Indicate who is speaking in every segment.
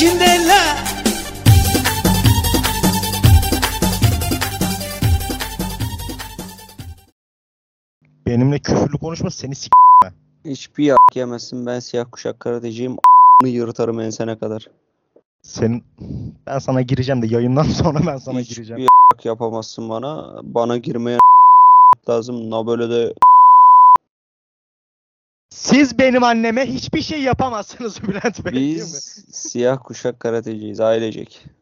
Speaker 1: peşindeler
Speaker 2: Benimle küfürlü konuşma seni s**.
Speaker 3: Hiçbir yak yemezsin. Ben siyah kuşak karateciyim. A**ını yırtarım ensene kadar.
Speaker 2: Senin ben sana gireceğim de yayından sonra ben sana
Speaker 3: Hiçbir
Speaker 2: gireceğim.
Speaker 3: yak yapamazsın bana. Bana girmeye lazım. Na böyle de
Speaker 2: Siz benim anneme hiçbir şey yapamazsınız Bülent Bey değil mi?
Speaker 3: biz siyah kuşak karateciyiz ailecek.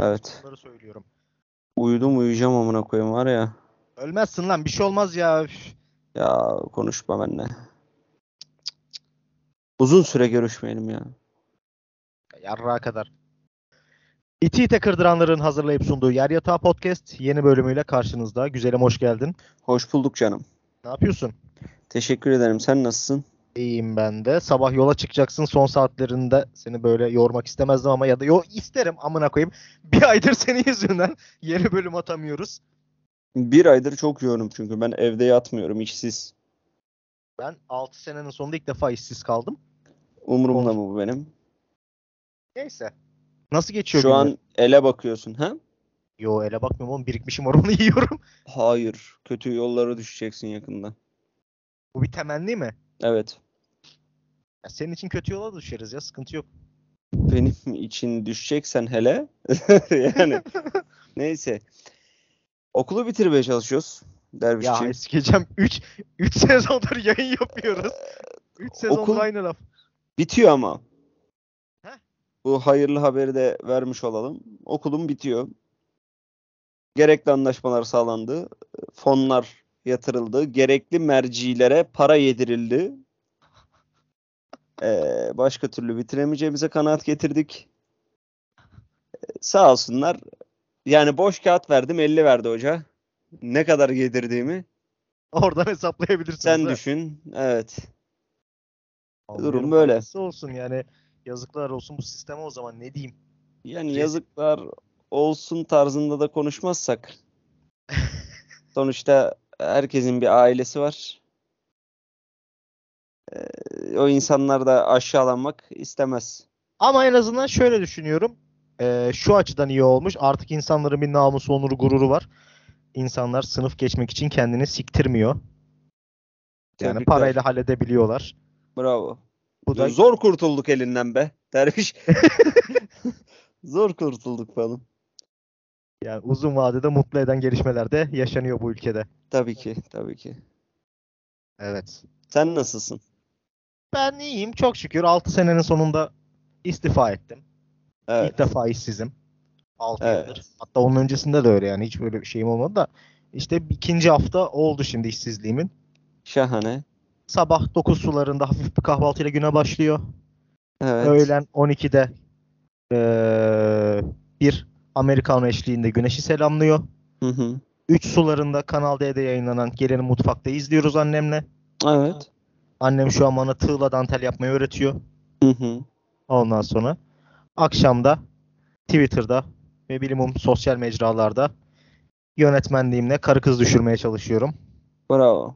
Speaker 3: Evet.
Speaker 2: Bunları söylüyorum.
Speaker 3: Uyudum uyuyacağım amına koyayım var ya.
Speaker 2: Ölmezsin lan bir şey olmaz ya. Üf.
Speaker 3: Ya konuşma benimle. Uzun süre görüşmeyelim ya.
Speaker 2: Yarrağa kadar. İti ite kırdıranların hazırlayıp sunduğu Yer Yatağı Podcast yeni bölümüyle karşınızda. Güzelim hoş geldin.
Speaker 3: Hoş bulduk canım.
Speaker 2: Ne yapıyorsun?
Speaker 3: Teşekkür ederim. Sen nasılsın?
Speaker 2: İyiyim ben de. Sabah yola çıkacaksın son saatlerinde seni böyle yormak istemezdim ama ya da yo isterim amına koyayım. Bir aydır senin yüzünden yeni bölüm atamıyoruz.
Speaker 3: Bir aydır çok yoğunum çünkü ben evde yatmıyorum işsiz.
Speaker 2: Ben 6 senenin sonunda ilk defa işsiz kaldım.
Speaker 3: Umurumda mı bu benim?
Speaker 2: Neyse. Nasıl geçiyor
Speaker 3: Şu
Speaker 2: günler?
Speaker 3: an ele bakıyorsun ha?
Speaker 2: Yo ele bakmıyorum oğlum birikmişim var onu yiyorum.
Speaker 3: Hayır. Kötü yollara düşeceksin yakında.
Speaker 2: Bu bir temenni mi?
Speaker 3: Evet.
Speaker 2: Ya senin için kötü yola düşeriz ya sıkıntı yok.
Speaker 3: Benim için düşeceksen hele. yani. Neyse. Okulu bitirmeye çalışıyoruz.
Speaker 2: Ya
Speaker 3: Dervişçim.
Speaker 2: eskicem 3 3 sezondur yayın yapıyoruz. 3 sezondur
Speaker 3: okul-
Speaker 2: aynı laf.
Speaker 3: Bitiyor ama.
Speaker 2: Heh.
Speaker 3: Bu hayırlı haberi de vermiş olalım. Okulum bitiyor. Gerekli anlaşmalar sağlandı. Fonlar yatırıldı. Gerekli mercilere para yedirildi. Ee, başka türlü bitiremeyeceğimize kanaat getirdik. Ee, sağ olsunlar. Yani boş kağıt verdim 50 verdi hoca. Ne kadar yedirdiğimi
Speaker 2: Oradan hesaplayabilirsiniz.
Speaker 3: sen
Speaker 2: ha.
Speaker 3: düşün. Evet.
Speaker 2: Anlıyorum,
Speaker 3: durum böyle.
Speaker 2: olsun yani. Yazıklar olsun bu sisteme o zaman ne diyeyim.
Speaker 3: Yani
Speaker 2: Rezil.
Speaker 3: yazıklar olsun tarzında da konuşmazsak. Sonuçta herkesin bir ailesi var. Ee, o insanlar da aşağılanmak istemez.
Speaker 2: Ama en azından şöyle düşünüyorum. Ee, şu açıdan iyi olmuş. Artık insanların bir namusu, onuru, gururu var. İnsanlar sınıf geçmek için kendini siktirmiyor. Yani
Speaker 3: Tebrikler.
Speaker 2: parayla halledebiliyorlar.
Speaker 3: Bravo.
Speaker 2: Bu da
Speaker 3: Zor kurtulduk elinden be. Derviş. Zor kurtulduk falan.
Speaker 2: Yani uzun vadede mutlu eden gelişmeler de yaşanıyor bu ülkede.
Speaker 3: Tabii ki, tabii ki.
Speaker 2: Evet.
Speaker 3: Sen nasılsın?
Speaker 2: Ben iyiyim çok şükür. 6 senenin sonunda istifa ettim.
Speaker 3: Evet.
Speaker 2: İlk defa işsizim. 6
Speaker 3: Evet.
Speaker 2: yıldır. Hatta onun öncesinde de öyle yani hiç böyle bir şeyim olmadı da. İşte ikinci hafta oldu şimdi işsizliğimin.
Speaker 3: Şahane.
Speaker 2: Sabah 9 sularında hafif bir kahvaltıyla güne başlıyor.
Speaker 3: Evet.
Speaker 2: Öğlen 12'de eee, bir Amerikan eşliğinde güneşi selamlıyor.
Speaker 3: Hı hı.
Speaker 2: 3 sularında Kanal D'de yayınlanan Geleni Mutfak'ta izliyoruz annemle.
Speaker 3: Evet.
Speaker 2: Annem şu an bana tığla dantel yapmayı öğretiyor.
Speaker 3: Hı hı.
Speaker 2: Ondan sonra akşamda Twitter'da ve bilimum sosyal mecralarda yönetmenliğimle karı kız düşürmeye çalışıyorum.
Speaker 3: Bravo.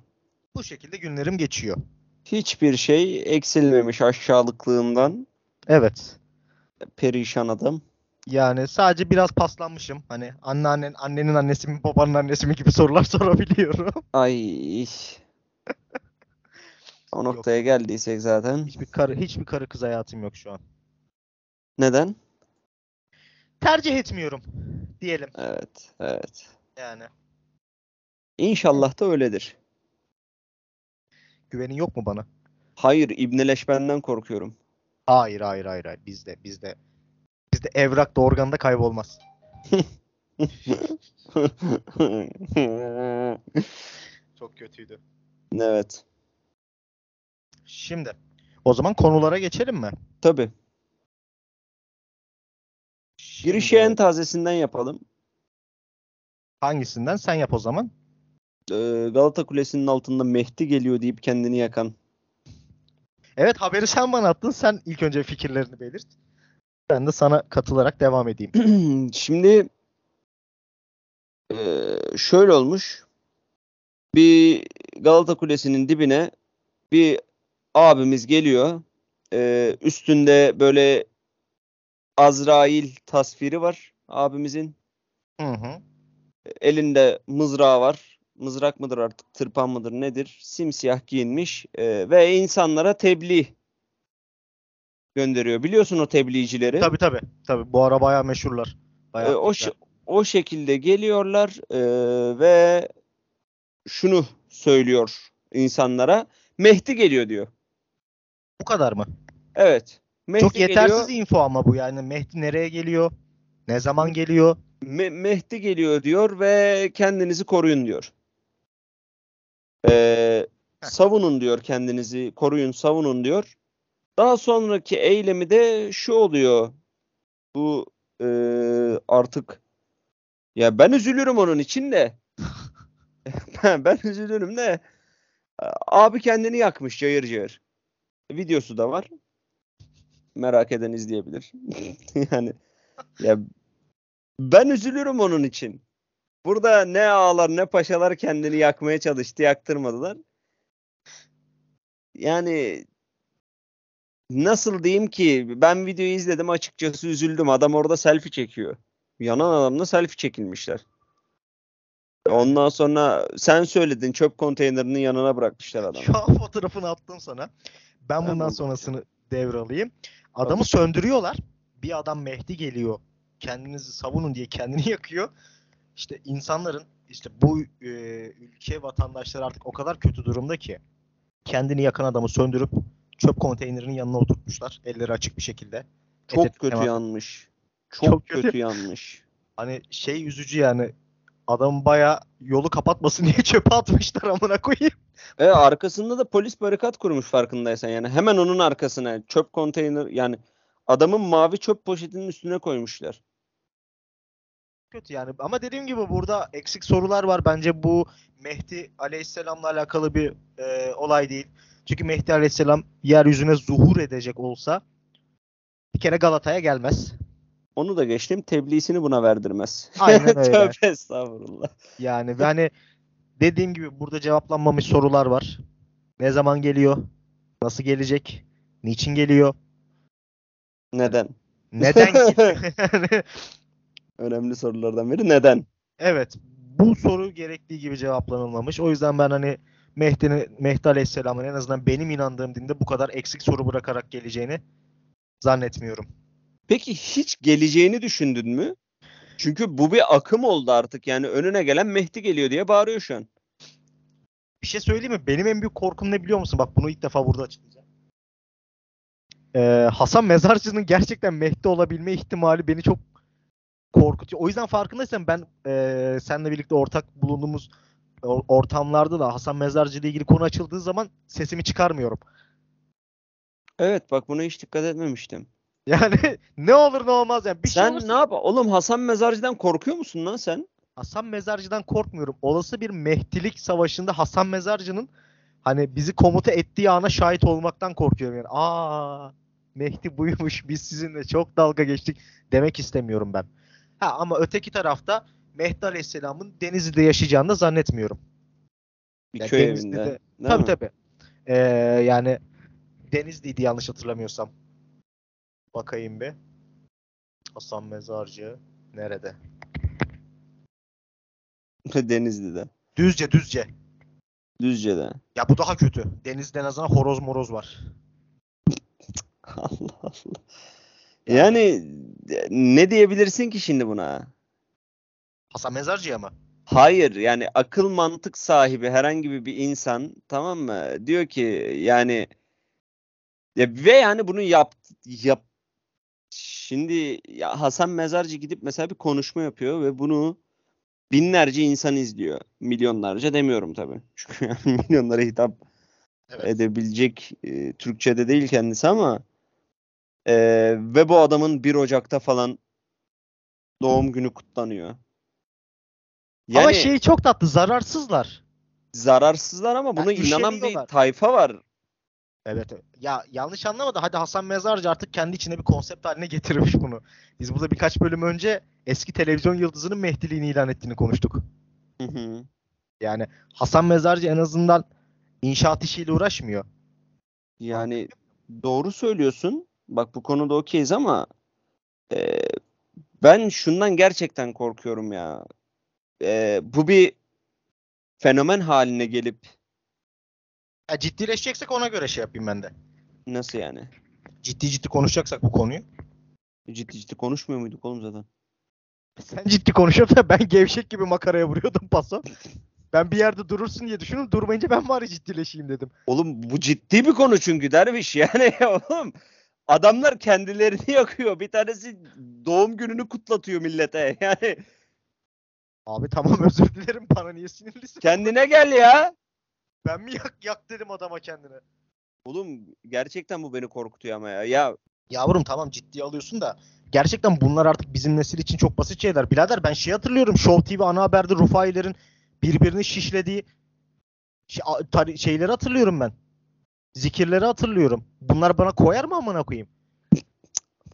Speaker 2: Bu şekilde günlerim geçiyor.
Speaker 3: Hiçbir şey eksilmemiş aşağılıklığından.
Speaker 2: Evet.
Speaker 3: Perişan adam.
Speaker 2: Yani sadece biraz paslanmışım. Hani anneannen, annenin annesi mi, babanın annesi mi gibi sorular sorabiliyorum.
Speaker 3: Ay. O noktaya geldiysek zaten.
Speaker 2: Hiçbir karı, hiçbir karı kız hayatım yok şu an.
Speaker 3: Neden?
Speaker 2: Tercih etmiyorum diyelim
Speaker 3: Evet, evet.
Speaker 2: yani.
Speaker 3: İnşallah da öyledir.
Speaker 2: Güvenin yok mu bana?
Speaker 3: Hayır, ibneleşmenden korkuyorum.
Speaker 2: Hayır, hayır, hayır, hayır. Bizde, bizde. Bizde evrak da organda kaybolmaz. Çok kötüydü.
Speaker 3: evet.
Speaker 2: Şimdi o zaman konulara geçelim mi?
Speaker 3: Tabii. Girişi
Speaker 2: Şimdi
Speaker 3: en tazesinden yapalım.
Speaker 2: hangisinden sen yap o zaman?
Speaker 3: Ee, Galata Kulesi'nin altında Mehdi geliyor deyip kendini yakan.
Speaker 2: Evet haberi sen bana attın. Sen ilk önce fikirlerini belirt. Ben de sana katılarak devam edeyim.
Speaker 3: Şimdi eee, şöyle olmuş. Bir Galata Kulesi'nin dibine bir abimiz geliyor. Ee, üstünde böyle Azrail tasviri var abimizin.
Speaker 2: Hı hı.
Speaker 3: Elinde mızrağı var. Mızrak mıdır artık, tırpan mıdır nedir? Simsiyah giyinmiş ee, ve insanlara tebliğ gönderiyor. Biliyorsun o tebliğcileri.
Speaker 2: Tabii tabii. Tabii bu ara bayağı meşhurlar. Bayağı
Speaker 3: Ee, o o şekilde geliyorlar ee, ve şunu söylüyor insanlara. Mehdi geliyor diyor.
Speaker 2: Bu kadar mı?
Speaker 3: Evet. Mehdi
Speaker 2: Çok yetersiz
Speaker 3: geliyor.
Speaker 2: info ama bu yani. Mehdi nereye geliyor? Ne zaman geliyor?
Speaker 3: Me- Mehdi geliyor diyor ve kendinizi koruyun diyor. Ee, savunun diyor kendinizi koruyun savunun diyor. Daha sonraki eylemi de şu oluyor. Bu e, artık ya ben üzülürüm onun için de. ben, ben üzülürüm de. Abi kendini yakmış cayır cayır. Videosu da var. Merak eden izleyebilir. yani ya ben üzülürüm onun için. Burada ne ağalar ne paşalar kendini yakmaya çalıştı, yaktırmadılar. Yani nasıl diyeyim ki ben videoyu izledim açıkçası üzüldüm. Adam orada selfie çekiyor. Yanan adamla selfie çekilmişler. Ondan sonra sen söyledin çöp konteynerinin yanına bırakmışlar adamı.
Speaker 2: Şu an fotoğrafını attım sana. Ben bundan sonrasını devralayım. Adamı söndürüyorlar. Bir adam Mehdi geliyor. Kendinizi savunun diye kendini yakıyor. İşte insanların işte bu e, ülke vatandaşları artık o kadar kötü durumda ki kendini yakan adamı söndürüp çöp konteynerinin yanına oturtmuşlar. Elleri açık bir şekilde.
Speaker 3: Çok
Speaker 2: Et-
Speaker 3: kötü
Speaker 2: et-
Speaker 3: yanmış. Çok,
Speaker 2: Çok
Speaker 3: kötü.
Speaker 2: kötü.
Speaker 3: yanmış.
Speaker 2: Hani şey üzücü yani. Adam baya yolu kapatmasın diye çöpe atmışlar amına koyayım.
Speaker 3: E, arkasında da polis barikat kurmuş farkındaysan yani hemen onun arkasına çöp konteyner yani adamın mavi çöp poşetinin üstüne koymuşlar.
Speaker 2: kötü yani. Ama dediğim gibi burada eksik sorular var. Bence bu Mehdi Aleyhisselam'la alakalı bir e, olay değil. Çünkü Mehdi Aleyhisselam yeryüzüne zuhur edecek olsa bir kere Galata'ya gelmez.
Speaker 3: Onu da geçtim tebliğsini buna verdirmez.
Speaker 2: Aynen öyle.
Speaker 3: Tövbe estağfurullah.
Speaker 2: Yani ve hani dediğim gibi burada cevaplanmamış sorular var. Ne zaman geliyor? Nasıl gelecek? Niçin geliyor?
Speaker 3: Neden?
Speaker 2: Neden geliyor? Yani
Speaker 3: Önemli sorulardan biri neden?
Speaker 2: Evet. Bu soru gerektiği gibi cevaplanılmamış. O yüzden ben hani Mehdi'nin Mehdi Aleyhisselam'ın en azından benim inandığım dinde bu kadar eksik soru bırakarak geleceğini zannetmiyorum.
Speaker 3: Peki hiç geleceğini düşündün mü? Çünkü bu bir akım oldu artık yani önüne gelen Mehdi geliyor diye bağırıyor şu an.
Speaker 2: Bir şey söyleyeyim mi? Benim en büyük korkum ne biliyor musun? Bak bunu ilk defa burada açıklayacağım. Ee, Hasan Mezarcı'nın gerçekten Mehdi olabilme ihtimali beni çok korkutuyor. O yüzden farkındaysan ben e, seninle birlikte ortak bulunduğumuz ortamlarda da Hasan Mezarcı ile ilgili konu açıldığı zaman sesimi çıkarmıyorum.
Speaker 3: Evet bak buna hiç dikkat etmemiştim.
Speaker 2: Yani ne olur ne olmaz yani. Bir şey
Speaker 3: sen
Speaker 2: olursa-
Speaker 3: ne yap? Oğlum Hasan Mezarcı'dan korkuyor musun lan sen?
Speaker 2: Hasan Mezarcı'dan korkmuyorum. Olası bir Mehdilik savaşında Hasan Mezarcı'nın hani bizi komuta ettiği ana şahit olmaktan korkuyorum yani. Aa Mehdi buymuş biz sizinle çok dalga geçtik demek istemiyorum ben. Ha ama öteki tarafta Mehdi Aleyhisselam'ın Denizli'de yaşayacağını da zannetmiyorum.
Speaker 3: Bir
Speaker 2: Ya
Speaker 3: köy
Speaker 2: Denizli'de-
Speaker 3: evinde. değil
Speaker 2: tabii
Speaker 3: mi?
Speaker 2: tabii. Ee, yani Denizli'ydi yanlış hatırlamıyorsam. Bakayım bir. Hasan Mezarcı nerede?
Speaker 3: Denizli'de.
Speaker 2: Düzce Düzce.
Speaker 3: Düzce'de.
Speaker 2: Ya bu daha kötü. Denizde en azından horoz moroz var.
Speaker 3: Allah Allah. Yani ne diyebilirsin ki şimdi buna?
Speaker 2: Hasan Mezarcı'ya mı?
Speaker 3: Hayır yani akıl mantık sahibi herhangi bir insan tamam mı? Diyor ki yani ya ve yani bunu yap yap şimdi ya Hasan Mezarcı gidip mesela bir konuşma yapıyor ve bunu binlerce insan izliyor. Milyonlarca demiyorum tabii. Çünkü yani milyonlara hitap
Speaker 2: Evet.
Speaker 3: edebilecek e, Türkçe'de değil kendisi ama e, ve bu adamın 1 Ocak'ta falan doğum günü kutlanıyor.
Speaker 2: Ama
Speaker 3: Yani
Speaker 2: şey çok tatlı. Zararsızlar.
Speaker 3: zararsızlar ama buna
Speaker 2: Yani
Speaker 3: inanan bir tayfa var.
Speaker 2: Evet. evet. Ya yanlış anlamadı. Hadi Hasan Mezarcı artık kendi içine bir konsept haline getirmiş bunu. Biz burada birkaç bölüm önce eski televizyon yıldızının Mehdiliğini ilan ettiğini konuştuk.
Speaker 3: Hı hı.
Speaker 2: Yani Hasan Mezarcı en azından inşaat işiyle uğraşmıyor.
Speaker 3: Yani doğru söylüyorsun. Bak bu konuda okeyiz ama e, ben şundan gerçekten korkuyorum ya. E, bu bir fenomen haline gelip
Speaker 2: Ya ciddileşeceksek ona göre şey yapayım ben de.
Speaker 3: nasıl yani?
Speaker 2: Ciddi ciddi konuşacaksak bu konuyu.
Speaker 3: Ciddi ciddi konuşmuyor muyduk oğlum zaten?
Speaker 2: Sen ciddi konuşuyorsun da ben gevşek gibi makaraya vuruyordum paso. Ben bir yerde durursun diye düşündüm. Durmayınca ben bari ciddileşeyim dedim.
Speaker 3: Oğlum bu ciddi bir konu çünkü derviş yani oğlum. Adamlar kendilerini yakıyor. Bir tanesi doğum gününü kutlatıyor millete. Yani
Speaker 2: Abi tamam özür dilerim bana niye sinirlisin?
Speaker 3: kendine gel ya.
Speaker 2: Ben mi yak, yak dedim adama kendine.
Speaker 3: Oğlum gerçekten bu beni korkutuyor ama ya. Ya
Speaker 2: Yavrum tamam ciddiye alıyorsun da gerçekten bunlar artık bizim nesil için çok basit şeyler. Birader ben şey hatırlıyorum. Show TV ana haberde Rufai'lerin birbirini şişlediği şey- şeyleri hatırlıyorum ben. Zikirleri hatırlıyorum. Bunlar bana koyar mı amına koyayım?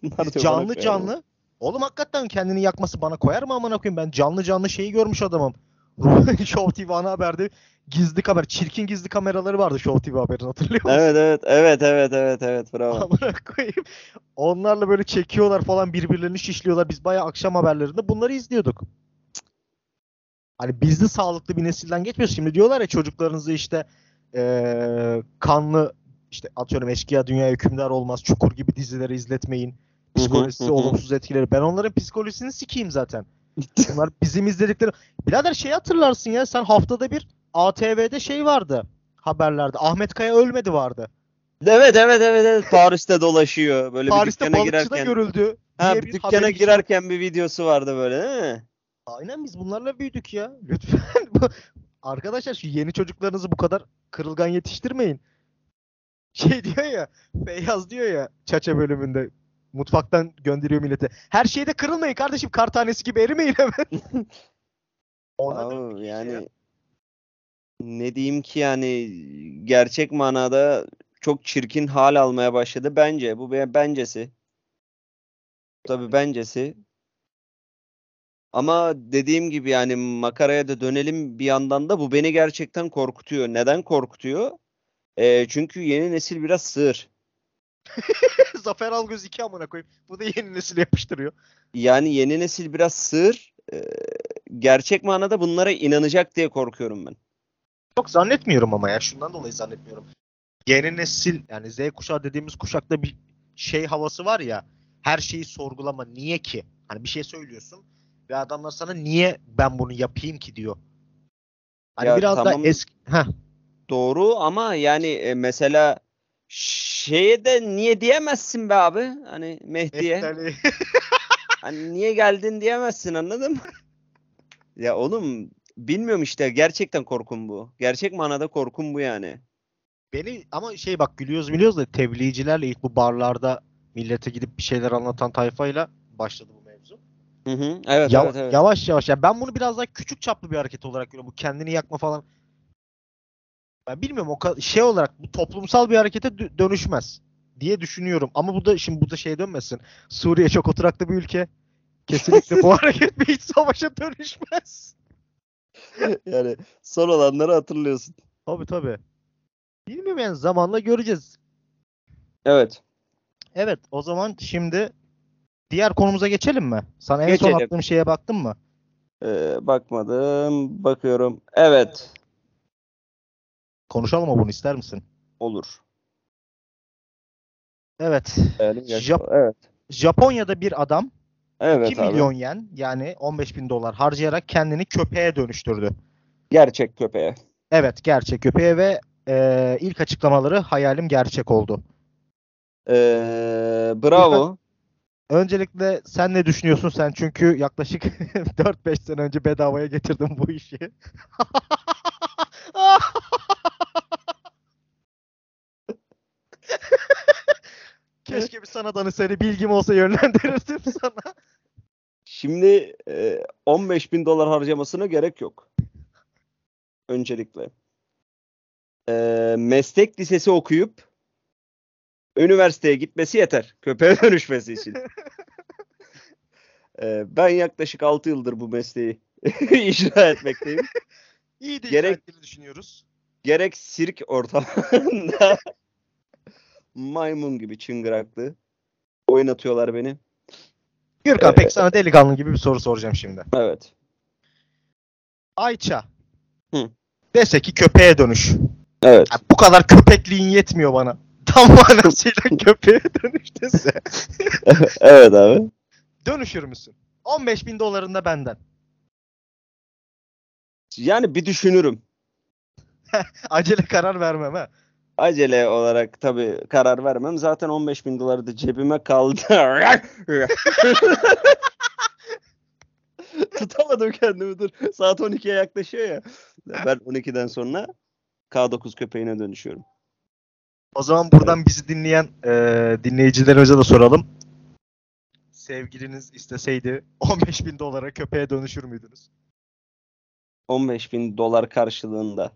Speaker 2: canlı canlı. Oğlum hakikaten kendini yakması bana koyar mı amına koyayım? Ben canlı canlı şeyi görmüş adamım. Show TV ana haberde gizli kamera, çirkin gizli kameraları vardı Show TV haberin hatırlıyor musun?
Speaker 3: Evet evet evet evet evet evet bravo.
Speaker 2: Amına koyayım. Onlarla böyle çekiyorlar falan birbirlerini şişliyorlar. Biz bayağı akşam haberlerinde bunları izliyorduk. Hani biz de sağlıklı bir nesilden geçmiyoruz. Şimdi diyorlar ya çocuklarınızı işte eee, kanlı işte atıyorum eşkıya dünya hükümdar olmaz çukur gibi dizileri izletmeyin. Psikolojisi olumsuz etkileri. Ben onların psikolojisini sikeyim zaten. Bunlar bizim izledikleri. Birader şey hatırlarsın ya sen haftada bir ATV'de şey vardı haberlerde. Ahmet Kaya ölmedi vardı.
Speaker 3: Evet evet evet evet Paris'te dolaşıyor böyle bir
Speaker 2: Paris'te
Speaker 3: dükkana
Speaker 2: balıkçıda
Speaker 3: girerken.
Speaker 2: görüldü.
Speaker 3: Ha bir
Speaker 2: bir
Speaker 3: dükkana girerken bir videosu vardı böyle değil mi?
Speaker 2: Aynen biz bunlarla büyüdük ya. Lütfen. Arkadaşlar şu yeni çocuklarınızı bu kadar kırılgan yetiştirmeyin. Şey diyor ya, Feyyaz diyor ya Çaça bölümünde mutfaktan gönderiyor millete. Her şeyde kırılmayın kardeşim. Kar tanesi gibi erimeyin hemen. Ona iyice ya.
Speaker 3: yani ne diyeyim ki yani gerçek manada çok çirkin hal almaya başladı bence. Bu be- bencesi. Tabii bencesi. Ama dediğim gibi yani makaraya da dönelim bir yandan da bu beni gerçekten korkutuyor. Neden korkutuyor? Ee, çünkü yeni nesil biraz sığır.
Speaker 2: Zafer Algöz 2 amına koyayım. Bu da yeni nesil yapıştırıyor.
Speaker 3: Yani yeni nesil biraz sığır. Ee, gerçek manada bunlara inanacak diye korkuyorum ben.
Speaker 2: Çok zannetmiyorum ama ya. Şundan dolayı zannetmiyorum. Yeni nesil yani Z kuşağı dediğimiz kuşakta bir şey havası var ya. Her şeyi sorgulama. Niye ki? Hani bir şey söylüyorsun ve adamlar sana niye ben bunu yapayım ki diyor. Hani
Speaker 3: Ya
Speaker 2: biraz
Speaker 3: tamam.
Speaker 2: da eski Heh,
Speaker 3: Doğru ama yani e, mesela şeye de niye diyemezsin be abi? Hani Mehdi'ye. Hani niye geldin diyemezsin anladın mı? Ya oğlum bilmiyorum işte gerçekten korkum bu. Gerçek manada korkum bu yani.
Speaker 2: Beni ama şey bak gülüyoruz biliyoruz da tebliğcilerle ilk bu barlarda millete gidip bir şeyler anlatan tayfayla başladı bu mevzu.
Speaker 3: Hı hı. Evet
Speaker 2: Yav-
Speaker 3: evet evet.
Speaker 2: Yavaş yavaş. Yani ben bunu biraz daha küçük çaplı bir hareket olarak görüyorum. Bu kendini yakma falan. Ben bilmiyorum o şey olarak bu toplumsal bir harekete dö- dönüşmez diye düşünüyorum. Ama bu da şimdi bu da şey dönmesin. Suriye çok oturaklı bir ülke. Kesinlikle bu hareket bir iç savaşa dönüşmez.
Speaker 3: Yani son olanları hatırlıyorsun.
Speaker 2: Tabii tabii. Bilmiyorum yani zamanla göreceğiz.
Speaker 3: Evet.
Speaker 2: Evet o zaman şimdi diğer konumuza geçelim mi? Sana en son attığım şeye baktın mı?
Speaker 3: Ee, bakmadım. Bakıyorum. Evet.
Speaker 2: Konuşalım mı bunu ister misin?
Speaker 3: Olur.
Speaker 2: Evet. Jap-
Speaker 3: evet.
Speaker 2: Japonya'da bir adam
Speaker 3: Evet
Speaker 2: 2
Speaker 3: abi.
Speaker 2: milyon yen yani 15 bin dolar harcayarak kendini köpeğe dönüştürdü.
Speaker 3: Gerçek köpeğe.
Speaker 2: Evet gerçek köpeğe ve e, ilk açıklamaları hayalim gerçek oldu.
Speaker 3: Ee, bravo.
Speaker 2: Öncelikle sen ne düşünüyorsun sen çünkü yaklaşık 4-5 sene önce bedavaya getirdin bu işi. Keşke bir sana danışsaydı bilgim olsa yönlendirirdim sana.
Speaker 3: Şimdi e, 15 bin dolar harcamasına gerek yok. Öncelikle. E, meslek lisesi okuyup üniversiteye gitmesi yeter. Köpeğe dönüşmesi için. E, ben yaklaşık 6 yıldır bu mesleği icra etmekteyim.
Speaker 2: İyi de
Speaker 3: Gerek-
Speaker 2: düşünüyoruz.
Speaker 3: Gerek sirk ortamında maymun gibi çıngıraklı. Oynatıyorlar beni.
Speaker 2: Gürkan
Speaker 3: Ee,
Speaker 2: peki sana delikanlı gibi bir soru soracağım şimdi.
Speaker 3: Evet.
Speaker 2: Ayça.
Speaker 3: Hı.
Speaker 2: Dese ki köpeğe dönüş.
Speaker 3: Evet.
Speaker 2: Ya bu kadar köpekliğin yetmiyor bana. Tam manasıyla köpeğe dönüş dese.
Speaker 3: evet abi.
Speaker 2: Dönüşür müsün? 15 bin dolarında benden.
Speaker 3: Yani bir düşünürüm.
Speaker 2: Acele karar vermem ha.
Speaker 3: Acele olarak tabii karar vermem. Zaten 15 bin doları da cebime kaldı. Tutamadım kendimi dur. Saat 12'ye yaklaşıyor ya. Ben 12'den sonra K9 köpeğine dönüşüyorum.
Speaker 2: O zaman buradan bizi dinleyen e, dinleyicilerimize de soralım. Sevgiliniz isteseydi 15 bin dolara köpeğe dönüşür müydünüz?
Speaker 3: 15 bin dolar karşılığında.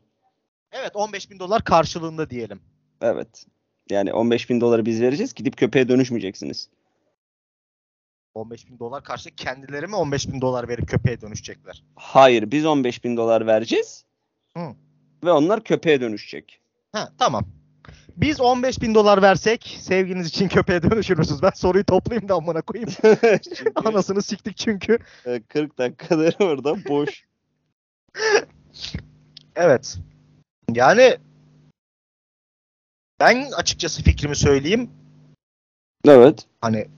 Speaker 2: Evet 15 bin dolar karşılığında diyelim.
Speaker 3: Evet. Yani 15 bin doları biz vereceğiz. Gidip köpeğe dönüşmeyeceksiniz.
Speaker 2: 15 bin dolar karşılık kendileri mi 15 bin dolar verip köpeğe dönüşecekler?
Speaker 3: Hayır biz 15 bin dolar vereceğiz.
Speaker 2: Hı.
Speaker 3: Ve onlar köpeğe dönüşecek.
Speaker 2: Ha tamam. Biz 15 bin dolar versek sevginiz için köpeğe dönüşür müsünüz? Ben soruyu toplayayım da amına koyayım.
Speaker 3: Çünkü
Speaker 2: Anasını siktik çünkü.
Speaker 3: e, 40 dakikadır orada boş.
Speaker 2: Evet. Yani ben açıkçası fikrimi söyleyeyim.
Speaker 3: Evet.
Speaker 2: Hani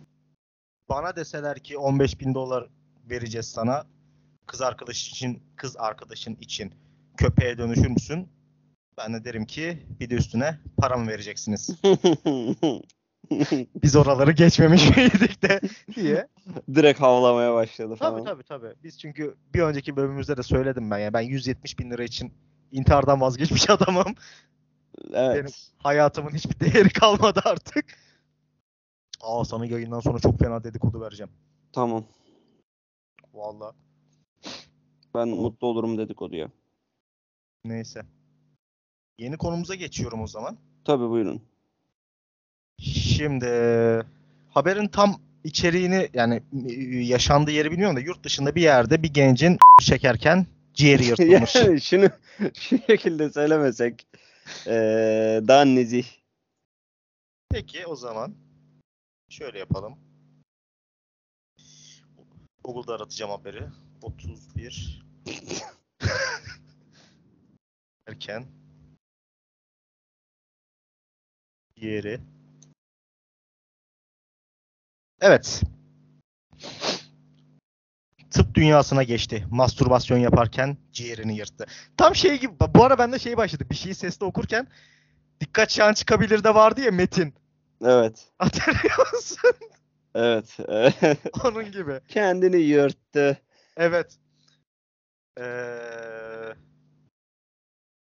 Speaker 2: bana deseler ki 15 bin dolar vereceğiz sana. Kız arkadaş için, kız arkadaşın için köpeğe dönüşür müsün? Ben de derim ki bir de üstüne para mı vereceksiniz? Biz oraları geçmemiş miydik de diye.
Speaker 3: Direkt havlamaya başladı falan.
Speaker 2: Tabii tabii tabii. Biz çünkü bir önceki bölümümüzde de söyledim ben ya. Ben 170 bin lira için intihardan vazgeçmiş adamım.
Speaker 3: Evet.
Speaker 2: Benim hayatımın hiçbir değeri kalmadı artık. Aa sana yayından sonra çok fena dedikodu vereceğim.
Speaker 3: Tamam.
Speaker 2: Vallahi.
Speaker 3: Ben mutlu olurum dedikoduya.
Speaker 2: Neyse. Yeni konumuza geçiyorum o zaman.
Speaker 3: Tabii buyurun.
Speaker 2: Şimdi haberin tam içeriğini yani e, yaşandığı yeri bilmiyorum da yurt dışında bir yerde bir gencin çekerken ciğeri yırtılmış.
Speaker 3: yani şunu şu şekilde söylemesek eee daha nezih.
Speaker 2: Peki o zaman şöyle yapalım. Google'da aratacağım haberi. 31 erken diğeri Evet. Tıp dünyasına geçti. Mastürbasyon yaparken ciğerini yırttı. Tam şey gibi. Bu ara bende şey başladı. Bir şeyi sesli okurken dikkat şan çıkabilir de vardı ya Metin.
Speaker 3: Evet.
Speaker 2: Hatırlıyor musun?
Speaker 3: Evet.
Speaker 2: Onun gibi.
Speaker 3: Kendini yırttı.
Speaker 2: Evet. Ee,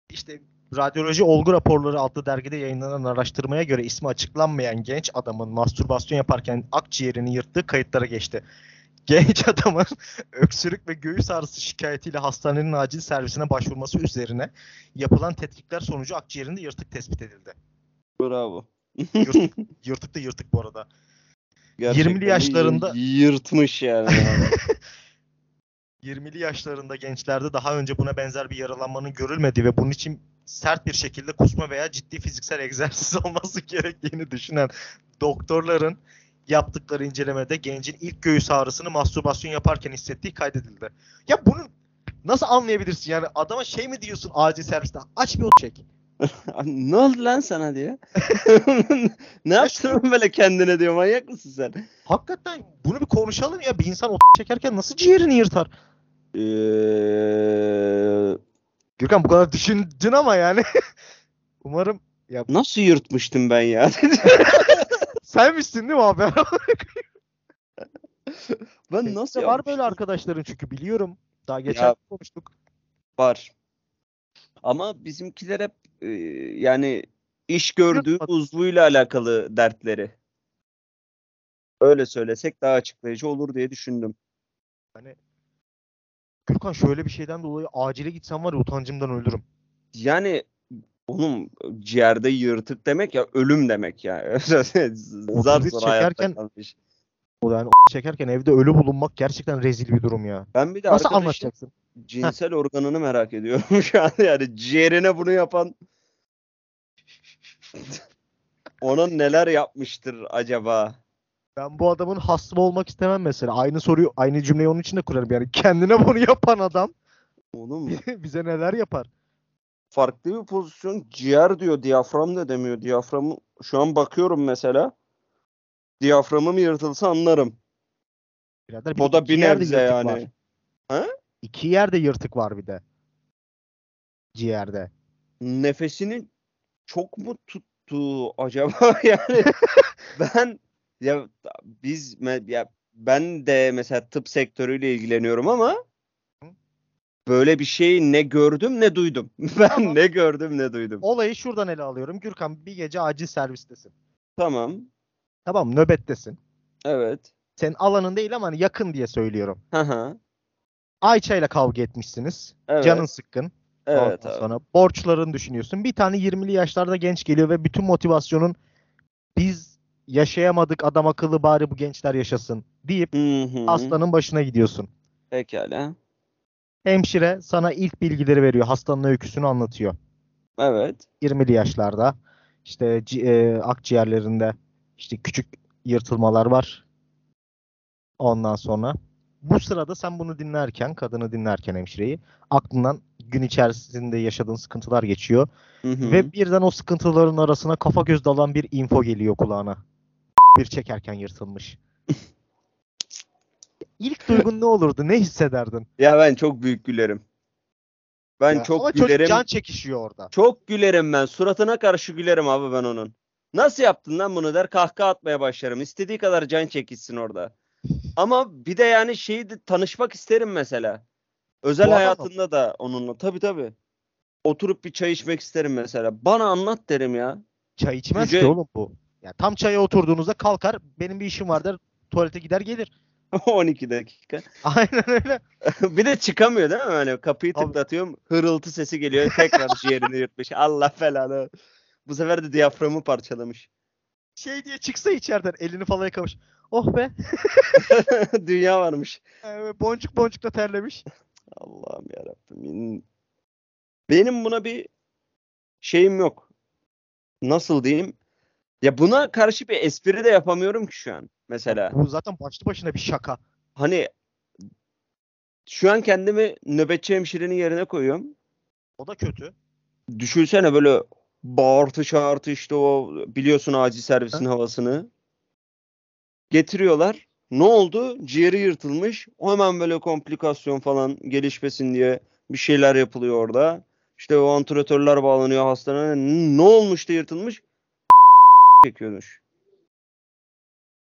Speaker 2: işte Radyoloji Olgu Raporları adlı dergide yayınlanan araştırmaya göre ismi açıklanmayan genç adamın mastürbasyon yaparken akciğerini yırttığı kayıtlara geçti. Genç adamın öksürük ve göğüs ağrısı şikayetiyle hastanenin acil servisine başvurması üzerine yapılan tetkikler sonucu akciğerinde yırtık tespit edildi.
Speaker 3: Bravo.
Speaker 2: Yırtık, yırtık da yırtık bu arada.
Speaker 3: Gerçekten
Speaker 2: 20'li
Speaker 3: de
Speaker 2: yaşlarında-
Speaker 3: yırtmış yani.
Speaker 2: 20'li yaşlarında gençlerde daha önce buna benzer bir yaralanmanın görülmediği ve bunun için sert bir şekilde kusma veya ciddi fiziksel egzersiz olması gerektiğini düşünen doktorların yaptıkları incelemede gencin ilk göğüs ağrısını mastürbasyon yaparken hissettiği kaydedildi. Ya bunu nasıl anlayabilirsin? Yani adama şey mi diyorsun acil serviste? Aç bir çek.
Speaker 3: ne oldu lan sana diye. ne yaptın böyle kendine diyor manyak mısın sen?
Speaker 2: Hakikaten bunu bir konuşalım ya. Bir insan o çekerken nasıl ciğerini yırtar?
Speaker 3: Ee,
Speaker 2: Gürkan bu kadar düşündün ama yani. Umarım ya
Speaker 3: nasıl yırtmıştım ben ya?
Speaker 2: Sen misin değil mi abi?
Speaker 3: ben nasıl
Speaker 2: var böyle arkadaşların çünkü biliyorum. Daha geçen
Speaker 3: Ya-
Speaker 2: konuştuk.
Speaker 3: Var. Ama bizimkiler hep e, yani iş gördüğü uzvuyla alakalı dertleri. Öyle söylesek daha açıklayıcı olur diye düşündüm.
Speaker 2: Hani Gürkan şöyle bir şeyden dolayı acile gitsem var ya utancımdan ölürüm.
Speaker 3: Yani onun ciğerde yırtık demek ya ölüm demek ya. Zar
Speaker 2: Otobüs
Speaker 3: zor hayatta
Speaker 2: çekerken-. O yani çekerken evde ölü bulunmak gerçekten rezil bir durum ya.
Speaker 3: Ben bir de
Speaker 2: Nasıl anlatacaksın?
Speaker 3: cinsel organını merak ediyorum şu an. Yani ciğerine bunu yapan Ona neler yapmıştır acaba?
Speaker 2: Ben bu adamın hasta olmak istemem mesela. Aynı soruyu, aynı cümleyi onun için de kurarım. Yani kendine bunu yapan adam
Speaker 3: Oğlum
Speaker 2: bize neler yapar?
Speaker 3: Farklı bir pozisyon. Ciğer diyor. Diyafram da demiyor. Diyaframı şu an bakıyorum mesela. Diyaframım yırtılsa anlarım.
Speaker 2: Birader,
Speaker 3: O da bir nebze yani.
Speaker 2: Var. İki yerde yırtık var bir de. Ciğerde.
Speaker 3: Nefesini çok mu tuttu acaba yani ben ya biz ya ben de mesela tıp sektörüyle ilgileniyorum ama böyle bir şeyi ne gördüm ne duydum. Ben
Speaker 2: Tamam.
Speaker 3: ne gördüm ne duydum.
Speaker 2: Olayı şuradan ele alıyorum. Gürkan bir gece acil servistesin.
Speaker 3: Tamam.
Speaker 2: Tamam nöbettesin.
Speaker 3: Evet.
Speaker 2: Senin alanın değil ama hani yakın diye söylüyorum.
Speaker 3: Hı hı.
Speaker 2: Ayça ile kavga etmişsiniz.
Speaker 3: Evet.
Speaker 2: Canın sıkkın.
Speaker 3: Evet
Speaker 2: Ondan
Speaker 3: abi.
Speaker 2: sonra borçlarını düşünüyorsun. Bir tane 20'li yaşlarda genç geliyor ve bütün motivasyonun biz yaşayamadık adam akıllı bari bu gençler yaşasın deyip
Speaker 3: Hı hı.
Speaker 2: hastanın başına gidiyorsun.
Speaker 3: Pekala.
Speaker 2: Hemşire sana ilk bilgileri veriyor. Hastanın öyküsünü anlatıyor.
Speaker 3: Evet.
Speaker 2: 20'li yaşlarda işte e, akciğerlerinde işte küçük yırtılmalar var. Ondan sonra bu sırada sen bunu dinlerken, kadını dinlerken hemşireyi aklından gün içerisinde yaşadığın sıkıntılar geçiyor
Speaker 3: Hı hı.
Speaker 2: ve birden o sıkıntıların arasına kafa göz dalan bir info geliyor kulağına. Bir çekerken yırtılmış. İlk duygun ne olurdu? Ne hissederdin?
Speaker 3: Ya ben çok büyük gülerim. Ben
Speaker 2: Ya
Speaker 3: çok
Speaker 2: ama çocuk
Speaker 3: gülerim.
Speaker 2: can çekişiyor orada.
Speaker 3: Çok gülerim ben. Suratına karşı gülerim abi ben onun. Nasıl yaptın lan bunu der kahkaha atmaya başlarım. İstediği kadar can çekişsin orada. Ama bir de yani şeyi de tanışmak isterim mesela. Özel
Speaker 2: Bu
Speaker 3: hayatında da onunla. Tabii tabii. Oturup bir çay içmek isterim mesela. Bana anlat derim ya.
Speaker 2: Çay içmez
Speaker 3: Yüce-
Speaker 2: ki oğlum bu. Ya tam çaya oturduğunuzda kalkar benim bir işim var der tuvalete gider gelir.
Speaker 3: 12 dakika.
Speaker 2: Aynen öyle.
Speaker 3: bir de çıkamıyor değil mi? Hani kapıyı tıklatıyorum. Hırıltı sesi geliyor. Tekrar ciğerini yırtmış. Allah belanı. Bu sefer de diyaframı parçalamış.
Speaker 2: Şey diye çıksa içeriden elini falan yıkamış. Oh be.
Speaker 3: Dünya varmış.
Speaker 2: Ee, boncuk boncuk da terlemiş.
Speaker 3: Allah'ım yarabbim. Benim buna bir şeyim yok. Nasıl diyeyim? Ya buna karşı bir espri de yapamıyorum ki şu an. Mesela.
Speaker 2: Bu zaten başlı başına bir şaka.
Speaker 3: Hani şu an kendimi nöbetçi hemşirenin yerine koyuyorum.
Speaker 2: O da kötü.
Speaker 3: Düşünsene böyle bağırtı çağırtı işte o biliyorsun acil servisin havasını. Getiriyorlar. Ne oldu? Ciğeri yırtılmış. O hemen böyle komplikasyon falan gelişmesin diye bir şeyler yapılıyor orada. İşte o antrenörler bağlanıyor hastaneye. Ne olmuş da yırtılmış? çekiyormuş.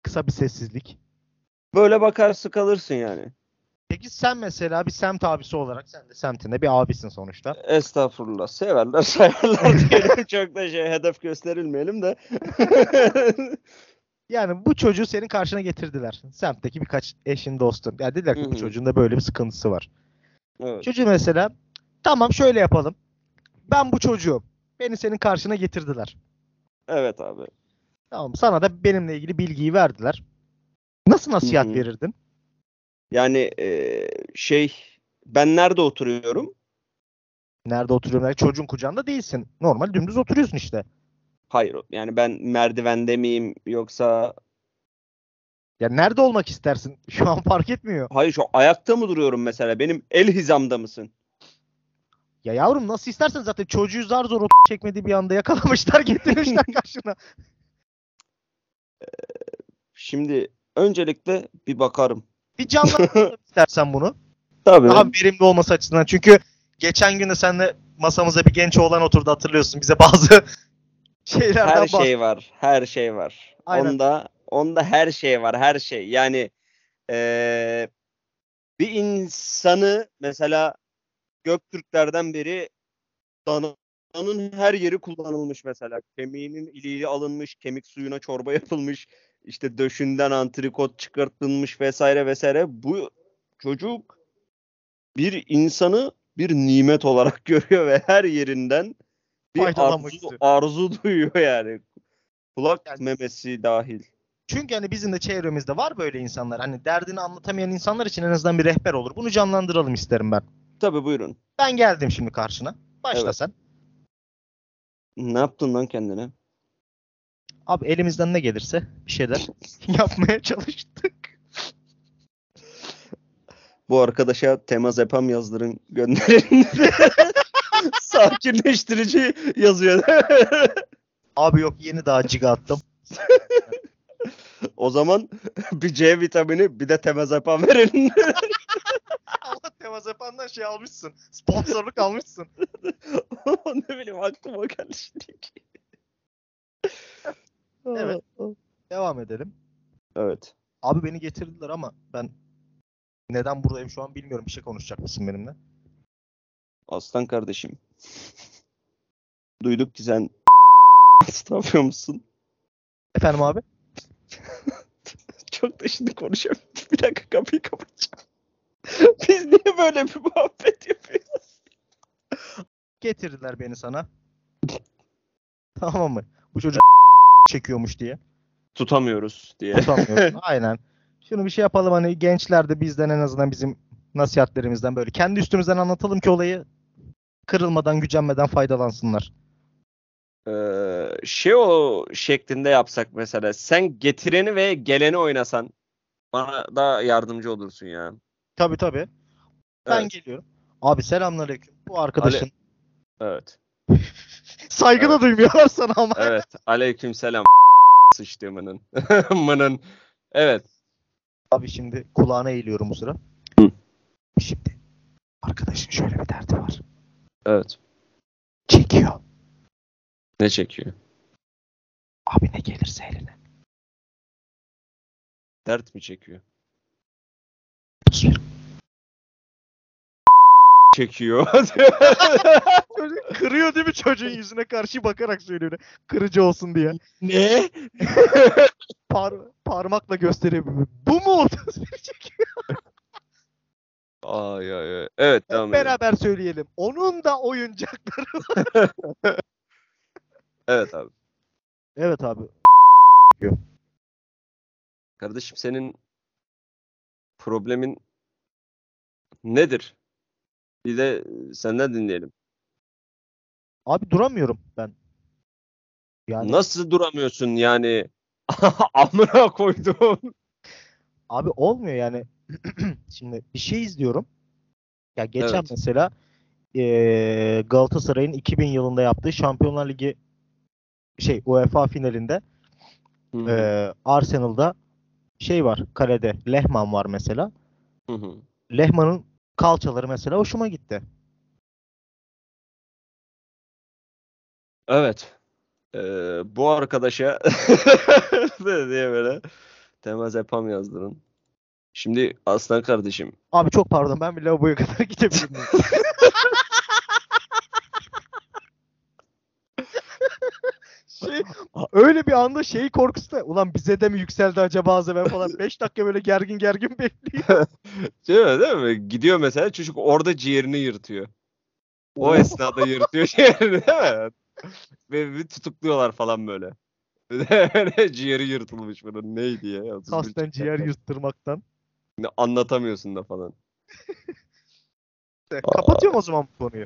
Speaker 2: Kısa bir sessizlik.
Speaker 3: Böyle bakarsın kalırsın yani.
Speaker 2: Peki sen mesela bir semt abisi olarak sen de semtinde bir abisin sonuçta.
Speaker 3: Estağfurullah. Severler sayarlar diyelim. Çok da şey hedef gösterilmeyelim de.
Speaker 2: Yani bu çocuğu senin karşına getirdiler. Semtteki birkaç eşin dostun. Ya dediler ki
Speaker 3: Hı
Speaker 2: bu çocuğun da böyle bir sıkıntısı var.
Speaker 3: evet.
Speaker 2: Çocuğu mesela tamam şöyle yapalım. Ben bu çocuğum. Beni senin karşına getirdiler.
Speaker 3: Evet abi.
Speaker 2: Tamam sana da benimle ilgili bilgiyi verdiler. Nasıl nasihat
Speaker 3: Hı hı.
Speaker 2: verirdin?
Speaker 3: Yani eee, şey ben nerede oturuyorum?
Speaker 2: Nerede oturuyorum? Yani çocuğun kucağında değilsin. Normal dümdüz oturuyorsun işte.
Speaker 3: Hayır. Yani ben merdivende miyim yoksa
Speaker 2: Ya nerede olmak istersin? Şu an fark etmiyor.
Speaker 3: hayır şu ayakta mı duruyorum mesela? Benim el hizamda mısın?
Speaker 2: Ya yavrum nasıl istersen zaten çocuğu zar zor o çekmediği bir anda yakalamışlar getirmişler karşına.
Speaker 3: Şimdi öncelikle bir bakarım.
Speaker 2: Bir canlandıralım istersen bunu.
Speaker 3: Tabii.
Speaker 2: Daha verimli olması açısından. Çünkü geçen gün de seninle masamıza bir genç oğlan oturdu hatırlıyorsun. Bize bazı şeylerden
Speaker 3: her şey var. Her şey var.
Speaker 2: Aynen.
Speaker 3: Onda onda her şey var. Her şey. Yani eee, bir insanı mesela Göktürklerden beri dananın her yeri kullanılmış mesela. Kemiğinin iliği alınmış, kemik suyuna çorba yapılmış, işte döşünden antrikot çıkartılmış vesaire vesaire. Bu çocuk bir insanı bir nimet olarak görüyor ve her yerinden bir arzu, arzu duyuyor yani. Kulak
Speaker 2: Yani-
Speaker 3: memesi dahil.
Speaker 2: Çünkü hani bizim de çevremizde var böyle insanlar. Hani derdini anlatamayan insanlar için en azından bir rehber olur. Bunu canlandıralım isterim ben.
Speaker 3: Tabii buyurun.
Speaker 2: Ben geldim şimdi karşına. Başla
Speaker 3: Evet.
Speaker 2: sen.
Speaker 3: Ne yaptın lan kendine?
Speaker 2: Abi elimizden ne gelirse bir şeyler yapmaya çalıştık.
Speaker 3: Bu arkadaşa temas epam yazdırın gönderin. Sakinleştirici yazıyor.
Speaker 2: Abi yok yeni daha ciga attım.
Speaker 3: o zaman bir C vitamini bir de temaz epam verin.
Speaker 2: Ama Temazepan'dan şey almışsın. Sponsorluk almışsın.
Speaker 3: ne bileyim aklıma geldi şimdi.
Speaker 2: Evet. Devam edelim.
Speaker 3: Evet.
Speaker 2: Abi beni getirdiler ama ben neden buradayım şu an bilmiyorum. Bir şey konuşacak mısın benimle?
Speaker 3: Aslan kardeşim. Duyduk ki sen yapıyor musun?
Speaker 2: Efendim abi?
Speaker 3: Çok da şimdi konuşamıyorum. Bir dakika kapıyı kapatacağım. Biz niye böyle bir muhabbet yapıyoruz?
Speaker 2: Getirdiler beni sana. tamam mı? Bu çocuk çekiyormuş diye.
Speaker 3: Tutamıyoruz diye.
Speaker 2: Tutamıyorum. Aynen. Şunu bir şey yapalım hani gençler de bizden en azından bizim nasihatlerimizden böyle kendi üstümüzden anlatalım ki olayı kırılmadan, gücenmeden faydalansınlar.
Speaker 3: Ee, şey o şeklinde yapsak mesela. Sen getireni ve geleni oynasan bana da yardımcı olursun ya.
Speaker 2: Tabii tabii. Ben
Speaker 3: Evet.
Speaker 2: geliyorum. Abi selamünaleyküm. Bu arkadaşın
Speaker 3: Evet.
Speaker 2: saygı da duymuyorlar sana ama.
Speaker 3: Evet. Aleykümselam. Sıçtığımının. Mının. Evet.
Speaker 2: Abi şimdi kulağına eğiliyorum bu sıra.
Speaker 3: Hı.
Speaker 2: Şimdi arkadaşın şöyle bir derdi var.
Speaker 3: Evet.
Speaker 2: Çekiyor.
Speaker 3: Ne çekiyor?
Speaker 2: Abi ne gelirse eline.
Speaker 3: Dert mi çekiyor? Çekiyor.
Speaker 2: Çocuk kırıyor değil mi çocuğun yüzüne karşı bakarak söylüyor. Kırıcı olsun diye.
Speaker 3: ne?
Speaker 2: Par- parmakla gösteriyor. Bu mu? 31 çekiyor.
Speaker 3: Ay ay ay. Evet
Speaker 2: Hep
Speaker 3: devam edelim.
Speaker 2: beraber söyleyelim. Onun da oyuncakları.
Speaker 3: Evet abi.
Speaker 2: Evet abi.
Speaker 3: Kardeşim senin problemin nedir? Bir de senden dinleyelim.
Speaker 2: Abi duramıyorum ben. Yani
Speaker 3: Nasıl duramıyorsun yani? Amına koydum.
Speaker 2: abi olmuyor yani. Şimdi bir şey izliyorum. Ya geçen
Speaker 3: Evet.
Speaker 2: mesela eee, Galatasaray'ın 2000 yılında yaptığı Şampiyonlar Ligi şey UEFA finalinde
Speaker 3: Hı hı,
Speaker 2: eee, Arsenal'da şey var kalede Lehmann var mesela.
Speaker 3: hı hı.
Speaker 2: Lehmann'ın kalçaları mesela hoşuma gitti.
Speaker 3: Evet. Ee, bu arkadaşa diye böyle temaz epam yazdırın. Şimdi Aslan kardeşim
Speaker 2: Abi çok pardon ben bir lavaboya kadar gidebilir şey, öyle bir anda şey korkusu da ulan bize de mi yükseldi acaba az evvel falan 5 dakika böyle gergin gergin bekliyor.
Speaker 3: değil mi, değil mi? Gidiyor mesela çocuk orada ciğerini yırtıyor. O esnada yırtıyor ciğerini değil mi? Ve bir tutukluyorlar falan böyle. Ciğeri yırtılmış bunun neydi ya? 31
Speaker 2: Kasten
Speaker 3: çıkacak
Speaker 2: ciğer yırttırmaktan.
Speaker 3: Anlatamıyorsun da falan.
Speaker 2: Kapatıyorum o zaman bu konuyu.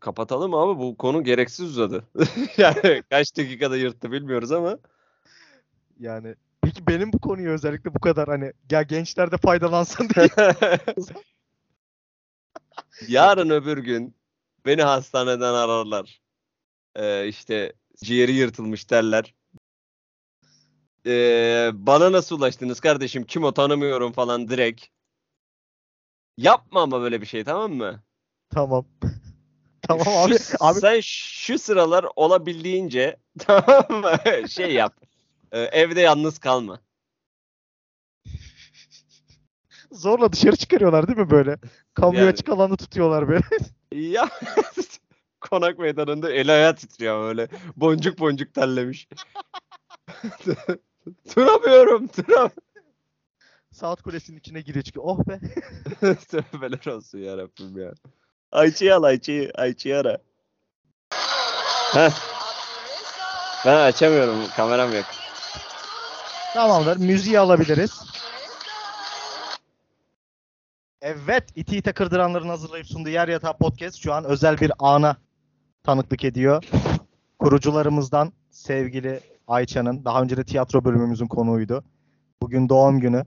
Speaker 3: Kapatalım abi bu konu gereksiz uzadı. yani kaç dakikada yırttı bilmiyoruz ama.
Speaker 2: Yani peki benim bu konuyu özellikle bu kadar hani ya gençler de faydalansın diye.
Speaker 3: Yarın öbür gün beni hastaneden ararlar. Ee, işte ciğeri yırtılmış derler. Ee, bana nasıl ulaştınız kardeşim? Kim o tanımıyorum falan direkt. Yapma ama böyle bir şey tamam mı?
Speaker 2: tamam. Tamam abi.
Speaker 3: Şu-
Speaker 2: abi
Speaker 3: Sen şu sıralar olabildiğince tamam mı? Şey yap. Ee, evde yalnız kalma.
Speaker 2: zorla dışarı çıkarıyorlar değil mi böyle? Kamuya
Speaker 3: Yani-
Speaker 2: açık alanda tutuyorlar böyle.
Speaker 3: Ya konak meydanında el ayağı titriyor böyle. Boncuk boncuk terlemiş. duramıyorum. Duram.
Speaker 2: Saat kulesinin içine giriyor çıkıyor. Oh be.
Speaker 3: Tövbeler olsun ya Rabbim ya. Ayça'yı al Ayça'yı. Ayça'yı ara. Heh. Ben açamıyorum. Kameram yok.
Speaker 2: Tamamdır. Müziği alabiliriz. Evet. İti ite kırdıranların hazırlayıp sunduğu Yer Yatağı Podcast şu an özel bir ana tanıklık ediyor. Kurucularımızdan sevgili Ayça'nın. Daha önce de tiyatro bölümümüzün konuğuydu. Bugün doğum günü.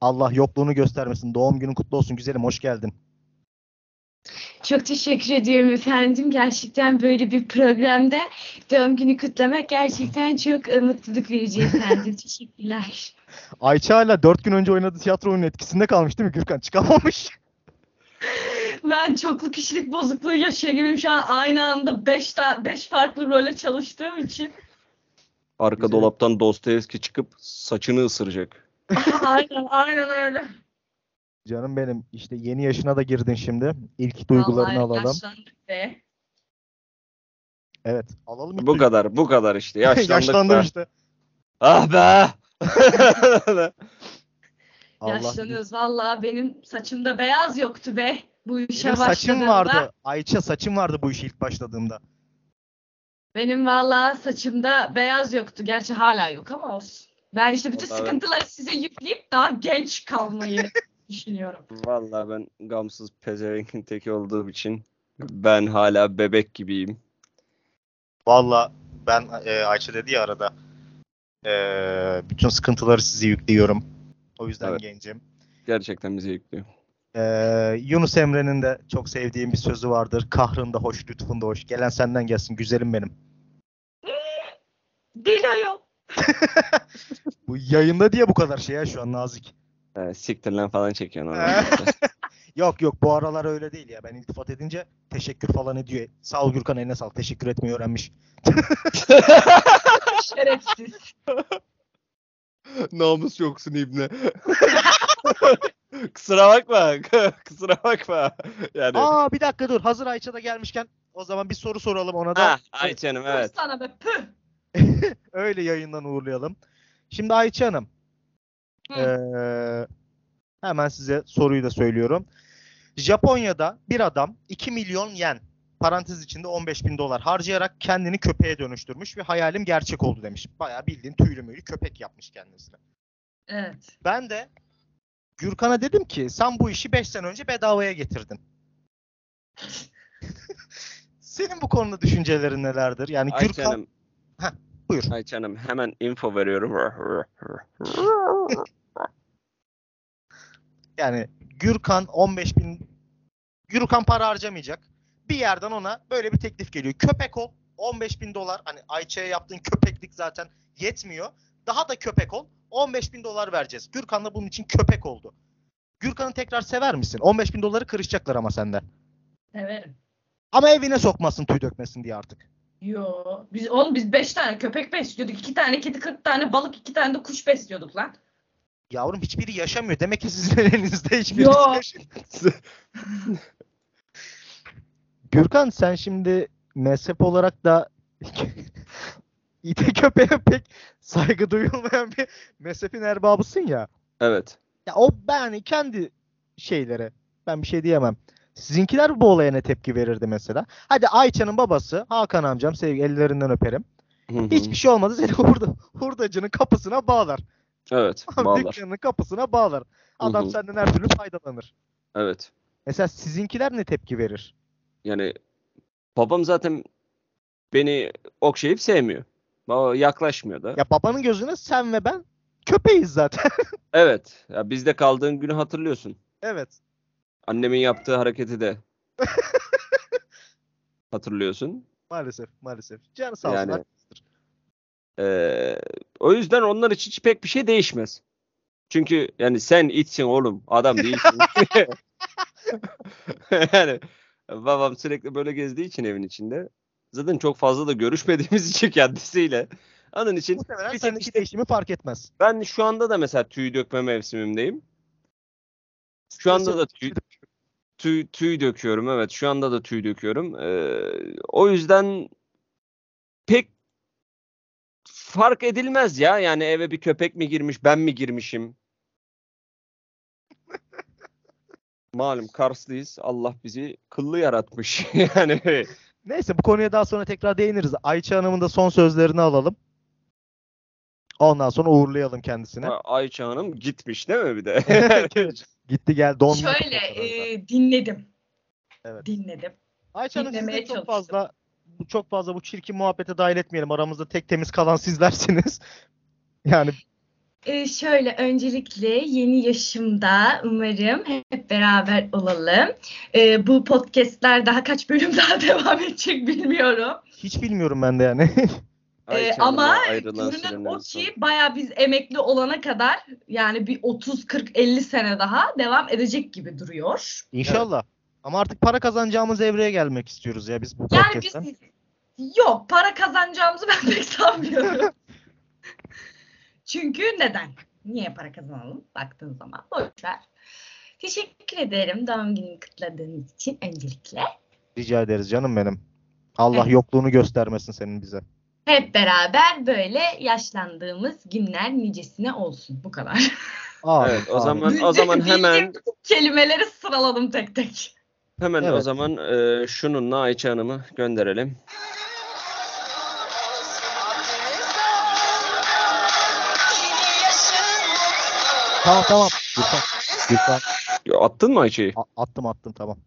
Speaker 2: Allah yokluğunu göstermesin. Doğum günün kutlu olsun güzelim. Hoş geldin.
Speaker 1: Çok teşekkür ediyorum efendim. Gerçekten böyle bir programda doğum günü kutlamak gerçekten çok e, mutluluk verici efendim. Teşekkürler.
Speaker 2: Ayça hala 4 gün önce oynadığı tiyatro oyunun etkisinde kalmış değil mi Gürkan? Çıkamamış.
Speaker 1: Ben çoklu kişilik bozukluğu yaşıyor gibiyim şu an aynı anda 5 beş farklı role çalıştığım için.
Speaker 3: Arka
Speaker 2: Güzel.
Speaker 3: dolaptan Dostoyevski çıkıp saçını ısıracak.
Speaker 1: aynen aynen öyle.
Speaker 2: Canım benim işte yeni yaşına da girdin şimdi. İlk duygularını
Speaker 1: Vallahi
Speaker 2: alalım.
Speaker 1: yaşlandık be.
Speaker 2: Evet alalım. ilk
Speaker 3: Bu kadar, bu kadar işte. Yaşlandık
Speaker 2: Yaşlandım
Speaker 3: be.
Speaker 2: işte.
Speaker 3: Ah be!
Speaker 2: Allah
Speaker 1: Yaşlanıyoruz vallahi benim saçımda beyaz yoktu be. Bu işe
Speaker 2: Benim saçım
Speaker 1: başladığımda.
Speaker 2: vardı. Ayça saçım vardı bu işe ilk başladığımda.
Speaker 1: Benim vallahi saçımda beyaz yoktu. Gerçi hala yok ama olsun. Ben işte bütün
Speaker 3: Vallahi ben-
Speaker 1: sıkıntıları size yükleyip daha genç kalmayı düşünüyorum.
Speaker 3: Vallahi ben gamsız pezevenkin teki olduğum için ben hala bebek gibiyim.
Speaker 2: Valla ben e, Ayça dedi ya arada e, bütün sıkıntıları size yüklüyorum. O yüzden
Speaker 3: Evet.
Speaker 2: gencim.
Speaker 3: Gerçekten bize yüklüyor.
Speaker 2: E, Yunus Emre'nin de çok sevdiğim bir sözü vardır. Kahrında hoş, lütfunda hoş. Gelen senden gelsin güzelim benim.
Speaker 1: Dilo'yum.
Speaker 2: Bu yayında diye bu kadar şey ya şu an nazik.
Speaker 3: Ee, siktir lan falan çekiyorsun
Speaker 2: Ee?
Speaker 3: orada.
Speaker 2: Yok yok bu aralar öyle değil ya. Ben iltifat edince teşekkür falan ediyor. Sağ ol Gürkan eline sağlık. Teşekkür etmeyi öğrenmiş.
Speaker 1: Şerefsiz.
Speaker 3: Namus yoksun ibne. Kusura bakma. Kusura bakma. Yani.
Speaker 2: Aa bir dakika dur. Hazır Ayça da gelmişken o zaman bir soru soralım ona da.
Speaker 3: Ha, ay canım
Speaker 1: Evet.
Speaker 3: evet.
Speaker 1: Sana be püh.
Speaker 2: Öyle yayından uğurlayalım. Şimdi Ayça Hanım. Eee, hemen size soruyu da söylüyorum. Japonya'da bir adam 2 milyon yen parantez içinde 15 bin dolar harcayarak kendini köpeğe dönüştürmüş ve hayalim gerçek oldu demiş. Bayağı bildiğin tüylü müylü köpek yapmış kendisine.
Speaker 1: Evet.
Speaker 2: Ben de Gürkan'a dedim ki sen bu işi 5 sene önce bedavaya getirdin. Senin bu konuda düşüncelerin nelerdir? Yani
Speaker 3: Ay
Speaker 2: Gürkan
Speaker 3: canım.
Speaker 2: Heh, buyur.
Speaker 3: Ay canım hemen info veriyorum.
Speaker 2: Yani Gürkan 15 bin Gürkan para harcamayacak. Bir yerden ona böyle bir teklif geliyor. Köpek ol 15 bin dolar. Hani Ayça'ya yaptığın köpeklik zaten yetmiyor. Daha da köpek ol 15 bin dolar vereceğiz. Gürkan da bunun için köpek oldu. Gürkan'ı tekrar sever misin? 15 bin doları kırışacaklar ama sende.
Speaker 1: Severim.
Speaker 2: Ama evine sokmasın tüy dökmesin diye artık.
Speaker 1: Yo. Biz oğlum biz 5 tane köpek besliyorduk. 2 tane kedi, 40 tane balık, 2 tane de kuş besliyorduk lan.
Speaker 2: Yavrum hiçbiri yaşamıyor. Demek ki sizin elinizde hiçbiri
Speaker 1: Yo.
Speaker 2: yaşamıyor. Gürkan sen şimdi mezhep olarak da ite köpeğe pek saygı duyulmayan bir mezhepin erbabısın ya.
Speaker 3: Evet.
Speaker 2: Ya o ben kendi şeylere ben bir şey diyemem. Sizinkiler bu olaya ne tepki verirdi mesela? Hadi Ayça'nın babası Hakan amcam sevgi ellerinden öperim.
Speaker 3: Hı hı.
Speaker 2: Hiçbir şey olmadı seni hurda, hurdacının kapısına bağlar.
Speaker 3: Evet. Bağlar.
Speaker 2: Dükkanının kapısına bağlar. Adam
Speaker 3: Hı hı.
Speaker 2: senden her türlü faydalanır.
Speaker 3: Evet.
Speaker 2: Mesela sizinkiler ne tepki verir?
Speaker 3: Yani babam zaten beni okşayıp sevmiyor. Baba yaklaşmıyor da.
Speaker 2: Ya babanın gözüne sen ve ben köpeğiz zaten.
Speaker 3: Evet. Ya bizde kaldığın günü hatırlıyorsun.
Speaker 2: evet.
Speaker 3: Annemin yaptığı hareketi de hatırlıyorsun.
Speaker 2: Maalesef maalesef. Canı sağ olsun.
Speaker 3: Yani-. Ee, o yüzden onlar için hiç pek bir şey değişmez. Çünkü yani sen itsin oğlum adam değilsin. yani babam sürekli böyle gezdiği için evin içinde. Zaten çok fazla da görüşmediğimiz için kendisiyle. Onun için
Speaker 2: Muhtemelen senin hiç değişimi fark etmez.
Speaker 3: ben şu anda da mesela tüy dökme mevsimimdeyim. Şu anda da tüy, tüy, tüy döküyorum. Evet şu anda da tüy döküyorum. Ee, o yüzden pek fark edilmez ya. Yani eve bir köpek mi girmiş ben mi girmişim? Malum Karslıyız. Allah bizi kıllı yaratmış. yani
Speaker 2: Neyse bu konuya daha sonra tekrar değiniriz. Ayça Hanım'ın da son sözlerini alalım. Ondan sonra uğurlayalım kendisine.
Speaker 3: Ayça Hanım gitmiş değil mi bir de?
Speaker 2: Gitti gel dondu.
Speaker 1: Şöyle e, dinledim.
Speaker 2: Evet.
Speaker 1: Dinledim.
Speaker 2: Ayça Hanım sizle
Speaker 1: dinlemeye
Speaker 2: çok
Speaker 1: çalıştım.
Speaker 2: fazla bu- çok fazla bu çirkin muhabbete dahil etmeyelim. Aramızda tek temiz kalan sizlersiniz. Yani
Speaker 1: Ee, şöyle öncelikle yeni yaşımda umarım hep beraber olalım. Ee, bu podcastler daha kaç bölüm daha devam edecek bilmiyorum.
Speaker 2: hiç bilmiyorum ben de yani.
Speaker 1: Ee, ama görünen o ki baya biz emekli olana kadar yani bir 30 40 50 sene daha devam edecek gibi duruyor.
Speaker 2: İnşallah. Ama artık para kazanacağımız evreye gelmek istiyoruz ya biz bu
Speaker 1: Yani
Speaker 2: podcast'ten.
Speaker 1: biz yok para kazanacağımızı ben pek sanmıyorum. Çünkü neden? Niye para kazanalım baktığın zaman? Boş ver. Teşekkür ederim doğum gününü kutladığınız için öncelikle.
Speaker 2: Rica ederiz canım benim. Allah
Speaker 1: Evet.
Speaker 2: yokluğunu göstermesin senin bize.
Speaker 1: Hep beraber böyle yaşlandığımız günler nicesine olsun. Bu kadar.
Speaker 2: Aa,
Speaker 3: Evet o zaman o zaman hemen
Speaker 1: Kelimeleri sıraladım tek tek.
Speaker 3: Hemen o
Speaker 2: Evet.
Speaker 3: zaman e, şununla Ayça Hanım'ı gönderelim.
Speaker 2: Tamam tamam. Lütfen. Lütfen.
Speaker 3: Ya, attın mı Ayça'yı?
Speaker 2: A- attım attım tamam.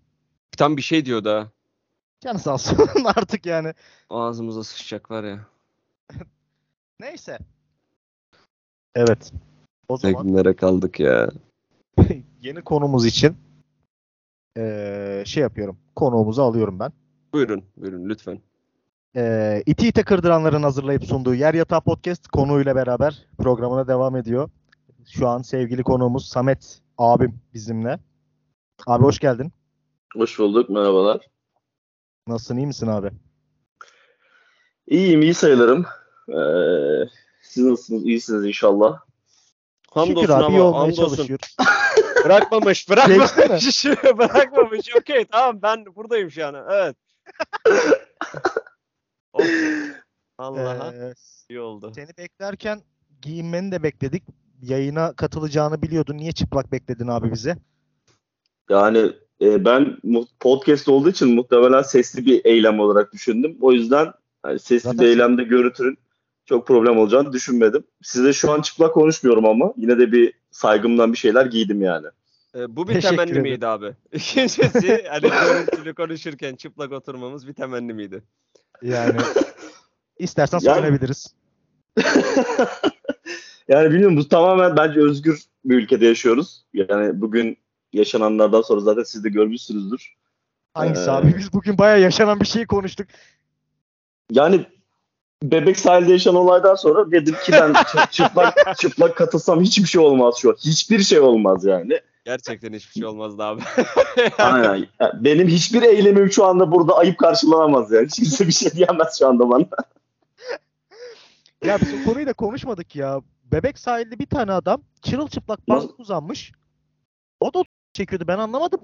Speaker 3: Tam bir şey diyor da.
Speaker 2: Canı sağ olsun artık yani.
Speaker 3: Ağzımıza sıçacak var ya.
Speaker 2: Neyse. Evet. O
Speaker 3: Ne
Speaker 2: zaman
Speaker 3: günlere kaldık ya.
Speaker 2: yeni konumuz için eee, şey yapıyorum. Konuğumuzu alıyorum ben.
Speaker 3: Buyurun, buyurun lütfen.
Speaker 2: Eee iti ite kırdıranların hazırlayıp sunduğu Yer Yatağı Podcast konuyla beraber programına devam ediyor. Şu an sevgili konuğumuz Samet abim bizimle. Abi hoş geldin.
Speaker 4: Hoş bulduk, merhabalar.
Speaker 2: Nasılsın, iyi misin abi?
Speaker 4: İyiyim, iyi sayılırım. Ee, siz nasılsınız? İyisiniz inşallah.
Speaker 3: Hamdolsun
Speaker 2: Şükür abi
Speaker 3: ama hamdolsun.
Speaker 2: çalışıyoruz.
Speaker 3: Bırakmamış, bırakmamış. bırakmamış. Okey tamam ben buradayım şu an. Evet. Of. Allah'a
Speaker 2: Eee,
Speaker 3: iyi oldu.
Speaker 2: seni beklerken giyinmeni de bekledik. Yayına katılacağını biliyordun. Niye çıplak bekledin abi bize?
Speaker 4: Yani e, ben podcast olduğu için muhtemelen sesli bir eylem olarak düşündüm. O yüzden yani sesli
Speaker 2: Zaten
Speaker 4: bir eylemde görüntünün çok problem olacağını düşünmedim. Size şu an çıplak konuşmuyorum ama yine de bir saygımdan bir şeyler giydim yani.
Speaker 3: Ee, bu bir
Speaker 2: Teşekkür
Speaker 3: temenni
Speaker 2: ederim.
Speaker 3: miydi abi? İkincisi hani görüntülü konuşurken çıplak oturmamız bir temenni miydi?
Speaker 2: Yani istersen
Speaker 4: Yani-
Speaker 2: söyleyebiliriz.
Speaker 4: yani bilmiyorum bu tamamen bence özgür bir ülkede yaşıyoruz. Yani bugün yaşananlardan sonra zaten siz de görmüşsünüzdür.
Speaker 2: Hangisi
Speaker 4: Ee,
Speaker 2: abi? Biz bugün bayağı yaşanan bir şeyi konuştuk.
Speaker 4: Yani Bebek sahilde yaşanan olaydan sonra dedim ki ben çı- çıplak çıplak katılsam hiçbir şey olmaz şu an. Hiçbir şey olmaz yani.
Speaker 3: Gerçekten hiçbir şey olmazdı abi.
Speaker 4: Aynen. Benim hiçbir eylemim şu anda burada ayıp karşılanamaz yani. Hiç kimse bir şey diyemez şu anda bana.
Speaker 2: Ya biz o konuyu da konuşmadık ya. Bebek sahilde bir tane adam çırılçıplak bank uzanmış. O da çekiyordu. Ben anlamadım.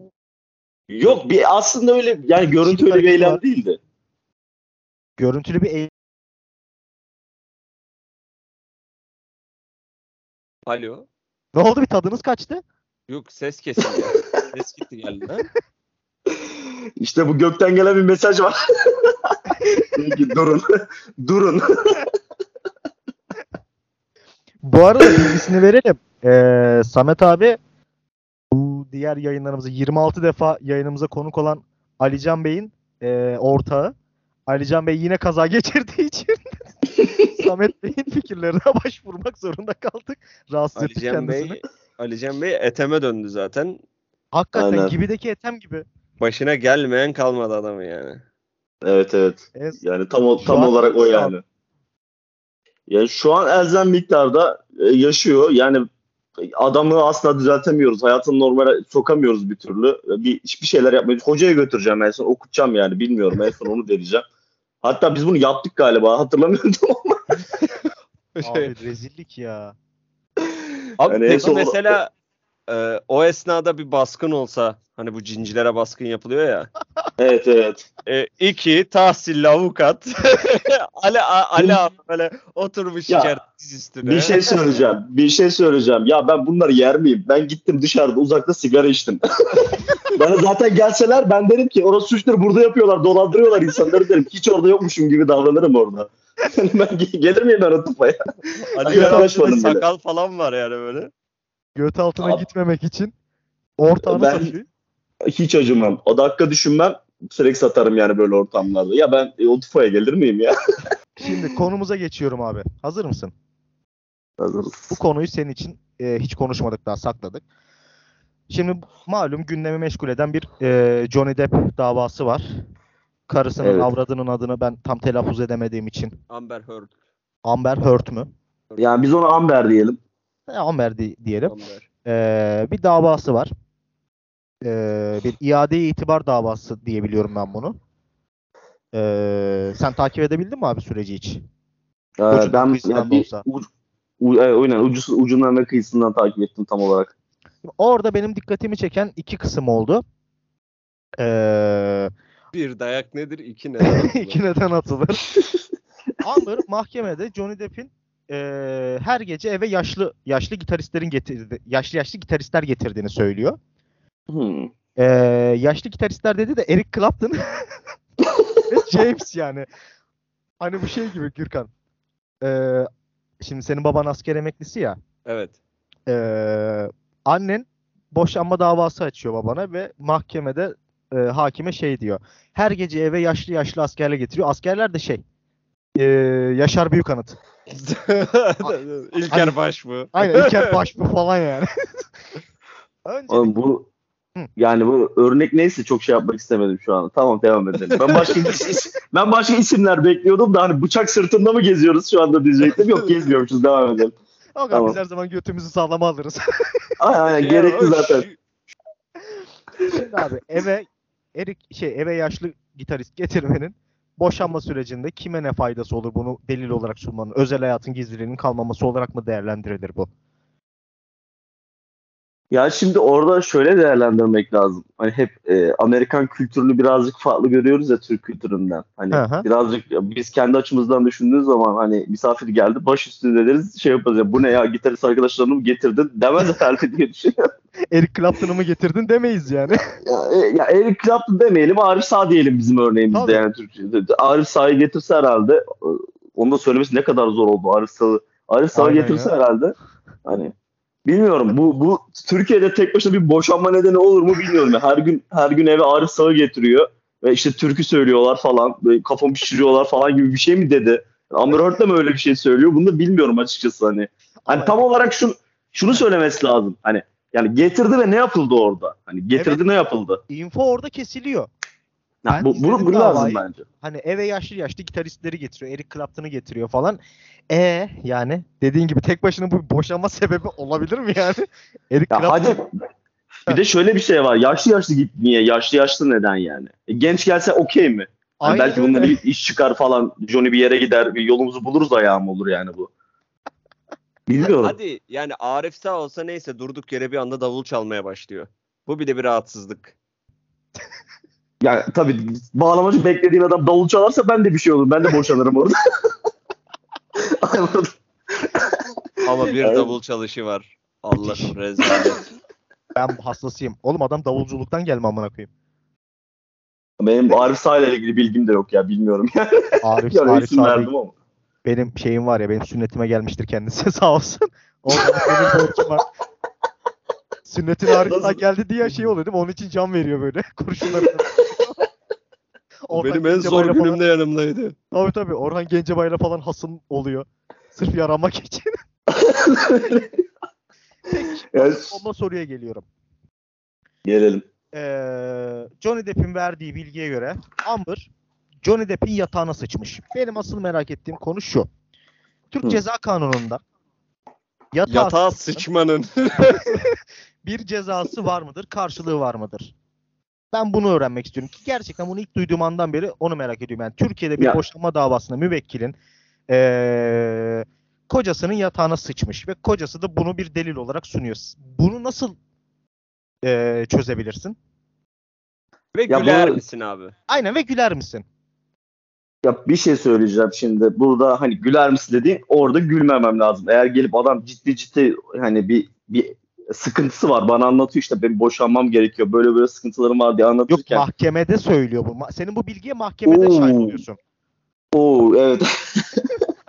Speaker 4: Yok bir aslında öyle yani görüntü öyle bir eylem değildi.
Speaker 2: Görüntülü bir eğ-
Speaker 3: Alo.
Speaker 2: Ne oldu bir tadınız kaçtı?
Speaker 3: Yok ses kesildi. ses gitti geldi. Ha?
Speaker 4: İşte bu gökten gelen bir mesaj var. Diyor ki, durun. durun.
Speaker 2: Bu arada bilgisini verelim. Ee, Samet abi bu diğer yayınlarımıza 26 defa yayınımıza konuk olan Alican Bey'in e, ortağı. Alican Bey yine kaza geçirdiği için Samet Bey'in fikirlerine başvurmak zorunda kaldık. Rahatsız ettik
Speaker 3: Alican
Speaker 2: kendisini.
Speaker 3: Bey, Alican Bey eteme döndü zaten.
Speaker 2: Hakikaten
Speaker 4: Aynen.
Speaker 2: gibideki etem gibi.
Speaker 3: Başına gelmeyen kalmadı adamın yani.
Speaker 4: Evet evet.
Speaker 2: E,
Speaker 4: Yani tam o- tam
Speaker 2: an
Speaker 4: olarak o
Speaker 2: şu an-
Speaker 4: yani. Yani şu an elzem miktarda e, yaşıyor. Yani adamı asla düzeltemiyoruz. Hayatını normale sokamıyoruz bir türlü. Bir hiçbir şeyler yapmayız. Hocaya götüreceğim en son okutacağım yani bilmiyorum en son onu deneyeceğim. Hatta biz bunu yaptık galiba hatırlamıyorum ama.
Speaker 2: Abi rezillik ya.
Speaker 3: Abi
Speaker 4: Yani
Speaker 3: peki mesela e, o esnada bir baskın olsa hani bu cincilere baskın yapılıyor ya.
Speaker 4: evet evet.
Speaker 3: E, iki tahsilli avukat Ali Ali abi böyle oturmuş
Speaker 4: Ya,
Speaker 3: içeride diz üstüne.
Speaker 4: Bir şey söyleyeceğim. Bir şey söyleyeceğim. Ya ben bunları yer miyim? Ben gittim dışarıda uzakta sigara içtim. Bana zaten gelseler ben derim ki orası suçtur burada yapıyorlar dolandırıyorlar insanları derim. Hiç orada yokmuşum gibi davranırım orada. Ben ge- gelir miyim ben o tıpaya?
Speaker 3: Ali abi sakal falan var yani böyle.
Speaker 2: Göt altına
Speaker 4: Abi-
Speaker 2: gitmemek için ortağını
Speaker 4: Ben-. Hiç acımam. O dakika düşünmem. Sürekli satarım yani böyle ortamlarda. Ya ben e, o tufaya gelir miyim ya?
Speaker 2: Şimdi konumuza geçiyorum abi. Hazır mısın?
Speaker 4: Hazırız.
Speaker 2: Bu konuyu senin için e, hiç konuşmadık daha sakladık. Şimdi malum gündemi meşgul eden bir e, Johnny Depp davası var. Karısının
Speaker 4: Evet.
Speaker 2: avradının adını ben tam telaffuz edemediğim için.
Speaker 3: Amber Heard.
Speaker 2: Amber Heard mü?
Speaker 4: Yani biz ona Amber diyelim.
Speaker 2: E, Amber di- diyelim.
Speaker 3: Amber.
Speaker 2: E, bir davası var. E, bir iade itibar davası diye biliyorum ben bunu. E, sen takip edebildin mi abi süreci hiç?
Speaker 4: Ee,
Speaker 2: Ucundan
Speaker 4: ben bir
Speaker 2: olsa.
Speaker 4: uc, u, e, aynen, ucu, ucundan ve kıyısından takip ettim tam olarak.
Speaker 2: Orada benim dikkatimi çeken iki kısım oldu. E,
Speaker 3: Bir dayak nedir? iki neden?
Speaker 2: İki neden atılır. Amber mahkemede Johnny Depp'in eee, her gece eve yaşlı yaşlı gitaristlerin getirdi yaşlı yaşlı gitaristler getirdiğini söylüyor.
Speaker 4: Hmm.
Speaker 2: Eee, yaşlı gitaristler dedi de Eric Clapton ve James yani. Hani bu şey gibi Gürkan. Eee, şimdi senin baban asker emeklisi ya.
Speaker 3: evet.
Speaker 2: Eee, annen boşanma davası açıyor babana ve mahkemede e, hakime şey diyor. Her gece eve yaşlı yaşlı askerler getiriyor. Askerler de şey e, Yaşar Büyükanıt.
Speaker 3: İlker Baş mı?
Speaker 2: Aynen İlker Başbuğ falan yani. Önce
Speaker 4: Oğlum bu
Speaker 2: Hı.
Speaker 4: yani bu örnek neyse çok şey yapmak istemedim şu an. Tamam devam edelim. Ben başka ben başka isimler bekliyordum da hani bıçak sırtında mı geziyoruz şu anda diyecektim. Yok gezmiyormuşuz devam edelim.
Speaker 2: Ama
Speaker 4: tamam.
Speaker 2: biz her zaman götümüzü sağlama alırız.
Speaker 4: Aynen aynen gerekli
Speaker 3: o
Speaker 4: zaten.
Speaker 3: şu-
Speaker 2: Şimdi abi eve Erik şey eve yaşlı gitarist getirmenin boşanma sürecinde kime ne faydası olur bunu delil olarak sunmanın özel hayatın gizliliğinin kalmaması olarak mı değerlendirilir bu?
Speaker 4: Ya şimdi orada şöyle değerlendirmek lazım. Hani hep e, Amerikan kültürünü birazcık farklı görüyoruz ya Türk kültüründen. Hani
Speaker 2: hı.
Speaker 4: birazcık biz kendi açımızdan düşündüğümüz zaman hani misafir geldi baş üstünde deriz şey yaparız ya bu ne ya gitarist arkadaşlarını mı getirdin demez herhalde diye düşünüyorum.
Speaker 2: Eric Clapton'ı mı getirdin demeyiz yani.
Speaker 4: Ya, e, ya Eric Clapton demeyelim Arif Sağ diyelim bizim örneğimizde
Speaker 2: Tabii.
Speaker 4: yani Türkçe'de. Arif Sağ'ı getirse herhalde onu da söylemesi ne kadar zor oldu Arif Sağ'ı. Arif Sağ'ı getirse
Speaker 2: ya.
Speaker 4: herhalde hani bilmiyorum bu bu Türkiye'de tek başına bir boşanma nedeni olur mu bilmiyorum. Yani her gün her gün eve Arif Sağ'ı getiriyor ve işte türkü söylüyorlar falan böyle kafamı şişiriyorlar falan gibi bir şey mi dedi? Amber Heard de mi öyle bir şey söylüyor? Bunu da bilmiyorum açıkçası hani. Hani tam olarak şunu şunu söylemesi lazım. Hani yani getirdi ve ne yapıldı orada? Hani getirdi
Speaker 2: Evet.
Speaker 4: ne yapıldı?
Speaker 2: Info orada kesiliyor.
Speaker 4: Ya
Speaker 2: Ben
Speaker 4: bu, bunu, bunu lazım
Speaker 2: davayı.
Speaker 4: bence.
Speaker 2: Hani eve yaşlı yaşlı gitaristleri getiriyor. Eric Clapton'ı getiriyor falan. E yani dediğin gibi tek başına bu boşanma sebebi olabilir mi yani? Eric
Speaker 4: Ya
Speaker 2: Clapton
Speaker 4: hadi bir de şöyle bir şey var. Yaşlı yaşlı git niye? Yaşlı yaşlı neden yani? E, genç gelse okey mi?
Speaker 2: Aynen
Speaker 4: belki bundan bir iş çıkar falan. Johnny bir yere gider. Bir yolumuzu buluruz ayağı mı olur yani bu? Bilmiyorum.
Speaker 3: Hadi yani Arif sağ olsa neyse durduk yere bir anda davul çalmaya başlıyor. Bu bile bir rahatsızlık.
Speaker 4: Yani tabii bağlamacı beklediğin adam davul çalarsa ben de bir şey olur. Ben de boşanırım orada.
Speaker 3: Ama bir
Speaker 4: Evet.
Speaker 3: davul çalışı var. Allah rezalet.
Speaker 2: ben hastasıyım. Oğlum adam davulculuktan gelme amına koyayım.
Speaker 4: Benim Arif Sağ ile ilgili bilgim de yok ya. Bilmiyorum.
Speaker 2: Arif,
Speaker 4: yani
Speaker 2: Arif Sağ
Speaker 4: ama.
Speaker 2: benim şeyim var ya benim sünnetime gelmiştir kendisi sağ olsun. Orada benim borcum var. Sünnetin Arif Sağ geldi diye şey oluyor değil mi? Onun için can veriyor böyle kurşunları. Orhan
Speaker 3: Benim en zor
Speaker 2: Gencebay'la falan-
Speaker 3: günümde yanımdaydı.
Speaker 2: Tabii tabii Orhan Gencebay'la falan hasım oluyor. Sırf yaramak için.
Speaker 4: Yani,
Speaker 2: Ondan soruya geliyorum.
Speaker 4: gelelim.
Speaker 2: Ee, Johnny Depp'in verdiği bilgiye göre Amber Johnny Depp'in yatağına sıçmış. Benim asıl merak ettiğim konu şu. Türk
Speaker 4: Hı.
Speaker 2: Ceza Kanunu'nda yatağa
Speaker 3: Yatağa
Speaker 2: sıçmanın. bir cezası var mıdır? Karşılığı var mıdır? Ben bunu öğrenmek istiyorum ki gerçekten bunu ilk duyduğum andan beri onu merak ediyorum. Yani Türkiye'de bir
Speaker 4: Ya.
Speaker 2: boşanma davasında müvekkilin ee, kocasının yatağına sıçmış ve kocası da bunu bir delil olarak sunuyor. Bunu nasıl ee, çözebilirsin?
Speaker 3: Ve
Speaker 4: Ya
Speaker 3: güler
Speaker 4: bunu-
Speaker 3: misin abi?
Speaker 2: Aynen ve güler misin?
Speaker 4: Ya bir şey söyleyeceğim şimdi. Burada hani güler misin dediğin orada gülmemem lazım. Eğer gelip adam ciddi ciddi hani bir bir sıkıntısı var. Bana anlatıyor işte benim boşanmam gerekiyor. Böyle böyle sıkıntılarım var diye
Speaker 2: Yok
Speaker 4: anlatırken.
Speaker 2: mahkemede söylüyor bu. Senin bu bilgiye mahkemede
Speaker 4: Oo.
Speaker 2: şahit oluyorsun.
Speaker 4: Oo evet.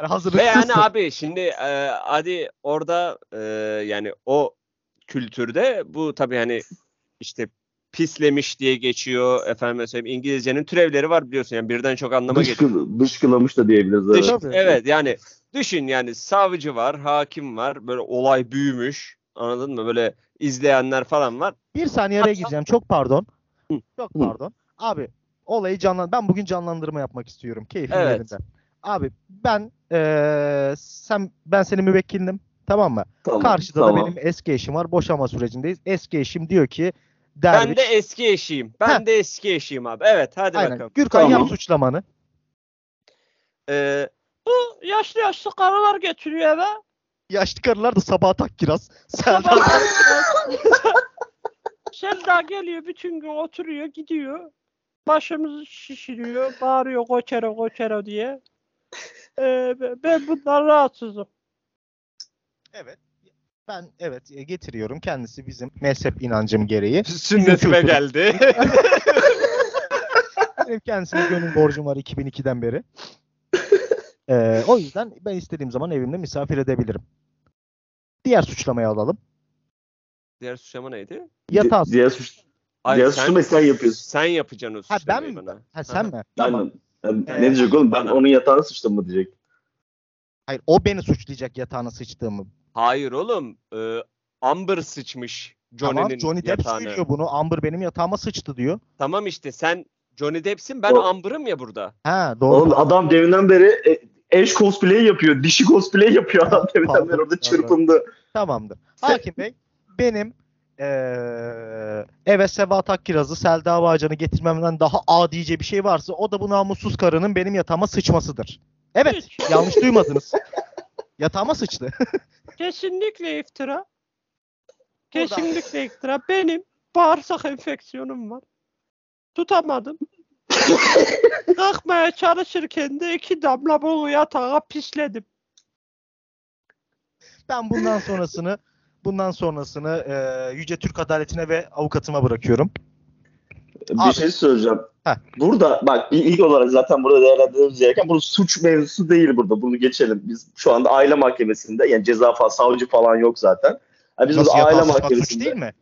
Speaker 2: Yani
Speaker 3: Ve yani abi şimdi e, hadi orada e, yani o kültürde bu tabii hani işte pislemiş diye geçiyor. Efendim söyleyeyim İngilizcenin türevleri var biliyorsun yani birden çok anlama geliyor.
Speaker 4: Dışkı, dışkılamış da diyebiliriz. Evet.
Speaker 3: Dış- evet yani düşün yani savcı var, hakim var. Böyle olay büyümüş. Anladın mı? Böyle izleyenler falan var.
Speaker 2: Bir saniye araya gireceğim. Çok pardon.
Speaker 3: Hı.
Speaker 2: Çok pardon. Abi olayı canlan ben bugün canlandırma yapmak istiyorum. Keyfim
Speaker 3: Evet.
Speaker 2: yerinde. Abi ben eee, sen ben senin müvekkilindim. Tamam mı?
Speaker 4: Tamam,
Speaker 2: Karşıda
Speaker 4: tamam.
Speaker 2: da benim eski eşim var. Boşama sürecindeyiz. Eski eşim diyor ki
Speaker 3: Ben
Speaker 2: derviş.
Speaker 3: de eski eşiyim. Ben
Speaker 2: Heh.
Speaker 3: de eski eşiyim abi. Evet hadi
Speaker 2: Aynen.
Speaker 3: bakalım.
Speaker 2: Gürkan
Speaker 4: Tamam.
Speaker 2: yap suçlamanı.
Speaker 3: Ee, bu yaşlı yaşlı karılar getiriyor eve.
Speaker 2: Yaşlı karılar da sabah tak kiraz. Sen
Speaker 3: Sabah Selda geliyor bütün gün oturuyor gidiyor. Başımızı şişiriyor. Bağırıyor koçero koçero diye. Ee, ben bundan rahatsızım.
Speaker 2: Evet. Ben evet e, getiriyorum. Kendisi bizim mezhep inancım gereği.
Speaker 3: Sünnetime
Speaker 2: kültürü.
Speaker 3: geldi.
Speaker 2: Benim kendisine gönül borcum var 2002'den beri. Ee, o yüzden ben istediğim zaman evimde misafir edebilirim. Diğer suçlamayı alalım.
Speaker 3: Diğer suçlama neydi?
Speaker 2: Yatağı.
Speaker 4: Diğer suç,
Speaker 3: Ay,
Speaker 4: diğer
Speaker 3: sen-
Speaker 4: suçlamayı sen yapıyorsun.
Speaker 3: Sen yapacaksın o
Speaker 2: Ha ben
Speaker 3: suçlamayı
Speaker 2: mi?
Speaker 3: bana.
Speaker 2: Ha sen mi?
Speaker 4: Aynen.
Speaker 2: Tamam.
Speaker 4: Yani
Speaker 3: Ee,
Speaker 4: ne diyecek oğlum? Ben onun yatağını sıçtım mı diyecek.
Speaker 2: Hayır o beni suçlayacak yatağına sıçtığımı.
Speaker 3: Hayır oğlum. E, Amber sıçmış Johnny'nin
Speaker 2: Tamam Johnny Depp
Speaker 3: yatağına.
Speaker 2: söylüyor bunu. Amber benim yatağıma sıçtı diyor.
Speaker 3: Tamam işte sen Johnny Depp'sin ben
Speaker 4: O-
Speaker 3: Amber'ım ya burada.
Speaker 2: Ha doğru.
Speaker 4: Oğlum adam deminden beri e, eş cosplay yapıyor. Dişi cosplay yapıyor adam
Speaker 2: Pardon,
Speaker 4: beri orada çırpındı.
Speaker 2: Tamamdır. Hakim Bey benim eee eve Sevat Akkiraz'ı Selda Bağcan'ı getirmemden daha adice bir şey varsa o da bu namussuz karının benim yatağıma sıçmasıdır. Evet
Speaker 3: Hiç.
Speaker 2: yanlış duymadınız. Yatağıma sıçtı.
Speaker 3: Kesinlikle iftira. Kesinlikle iftira. Benim bağırsak enfeksiyonum var. Tutamadım. Kalkmaya çalışırken de iki damla bunu yatağa pisledim.
Speaker 2: Ben bundan sonrasını bundan sonrasını eee, Yüce Türk Adaletine ve avukatıma bırakıyorum.
Speaker 4: Bir
Speaker 2: Abi.
Speaker 4: şey söyleyeceğim.
Speaker 2: Heh.
Speaker 4: Burada bak ilk olarak zaten burada değerlendirmemiz gereken bu suç mevzusu değil burada. Bunu geçelim. Biz şu anda aile mahkemesinde yani ceza falan savcı falan yok zaten. Yani biz
Speaker 2: Nasıl
Speaker 4: burada aile
Speaker 2: sıçmak suç
Speaker 4: mahkemesinde.
Speaker 2: değil mi?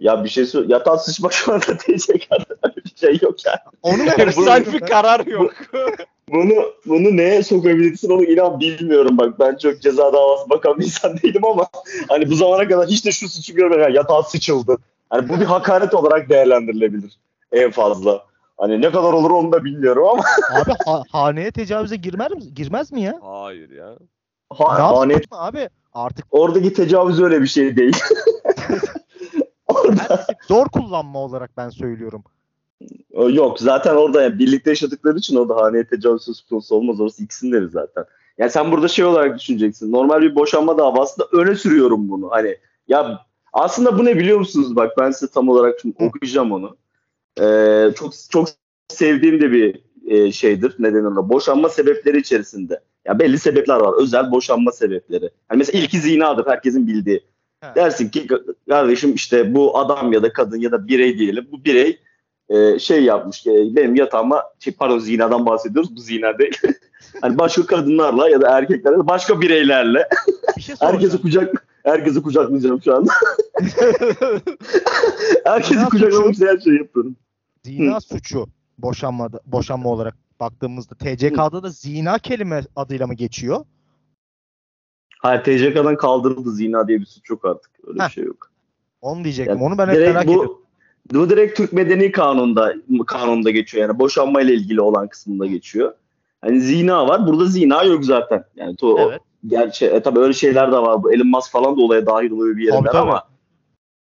Speaker 4: Ya bir şey söyle. Yatağa sıçmak şu anda diyecek bir şey yok yani.
Speaker 2: Onu mu
Speaker 3: Efsane bir karar yok.
Speaker 4: Bunu bunu neye sokabilirsin onu inan bilmiyorum bak. Ben çok ceza davası bakan bir insan değilim ama hani bu zamana kadar hiç de şu suçu görmedim. Yani yatağa sıçıldı. Hani bu bir hakaret olarak değerlendirilebilir en fazla. Hani ne kadar olur onu da bilmiyorum ama
Speaker 2: Abi ha- haneye tecavüze girmez mi? Girmez mi ya?
Speaker 3: Hayır ya.
Speaker 4: ha,
Speaker 2: Ne yapsın abi? Artık
Speaker 4: oradaki tecavüz öyle bir şey değil. Orada
Speaker 2: ben zor kullanma olarak ben söylüyorum.
Speaker 4: yok zaten orada yani birlikte yaşadıkları için orada haneye tecavüz söz konusu olmaz. Orası ikisindeniz zaten. Yani sen burada şey olarak düşüneceksin. Normal bir boşanma davasında öne sürüyorum bunu. Hani ya aslında bu ne biliyor musunuz? Bak ben size tam olarak şimdi okuyacağım onu. Ee, çok çok sevdiğim de bir e, şeydir. Neden ona? Boşanma sebepleri içerisinde. Ya belli sebepler var. Özel boşanma sebepleri. Hani mesela ilki zinadır. Herkesin bildiği.
Speaker 2: He.
Speaker 4: Dersin ki kardeşim işte bu adam ya da kadın ya da birey diyelim. Bu birey e, şey yapmış. e, benim yatağıma şey, pardon zinadan bahsediyoruz. Bu zina değil. hani başka kadınlarla ya da erkeklerle başka bireylerle
Speaker 2: Bir şey
Speaker 4: herkesi kucak herkesi kucaklayacağım şu anda. herkesi kucaklamak için her şeyi yapıyorum.
Speaker 2: Zina suçu boşanmada boşanma olarak baktığımızda TCK'da da zina kelime adıyla mı geçiyor?
Speaker 4: Hayır TCK'dan kaldırıldı zina diye bir suç yok artık. Öyle
Speaker 2: Heh.
Speaker 4: bir şey yok.
Speaker 2: Onu diyecektim.
Speaker 4: Yani
Speaker 2: Onu ben hep merak
Speaker 4: bu,
Speaker 2: ediyorum.
Speaker 4: Bu direkt Türk Medeni Kanunu'nda kanunda geçiyor. Yani boşanma ile ilgili olan kısmında geçiyor. Hani zina var. Burada zina yok zaten. Yani to,
Speaker 2: Evet.
Speaker 4: gerçi e, tabii öyle şeyler de var. Bu Elon Musk falan da olaya dahil oluyor bir yerden
Speaker 2: Tabii, tabii.
Speaker 4: ama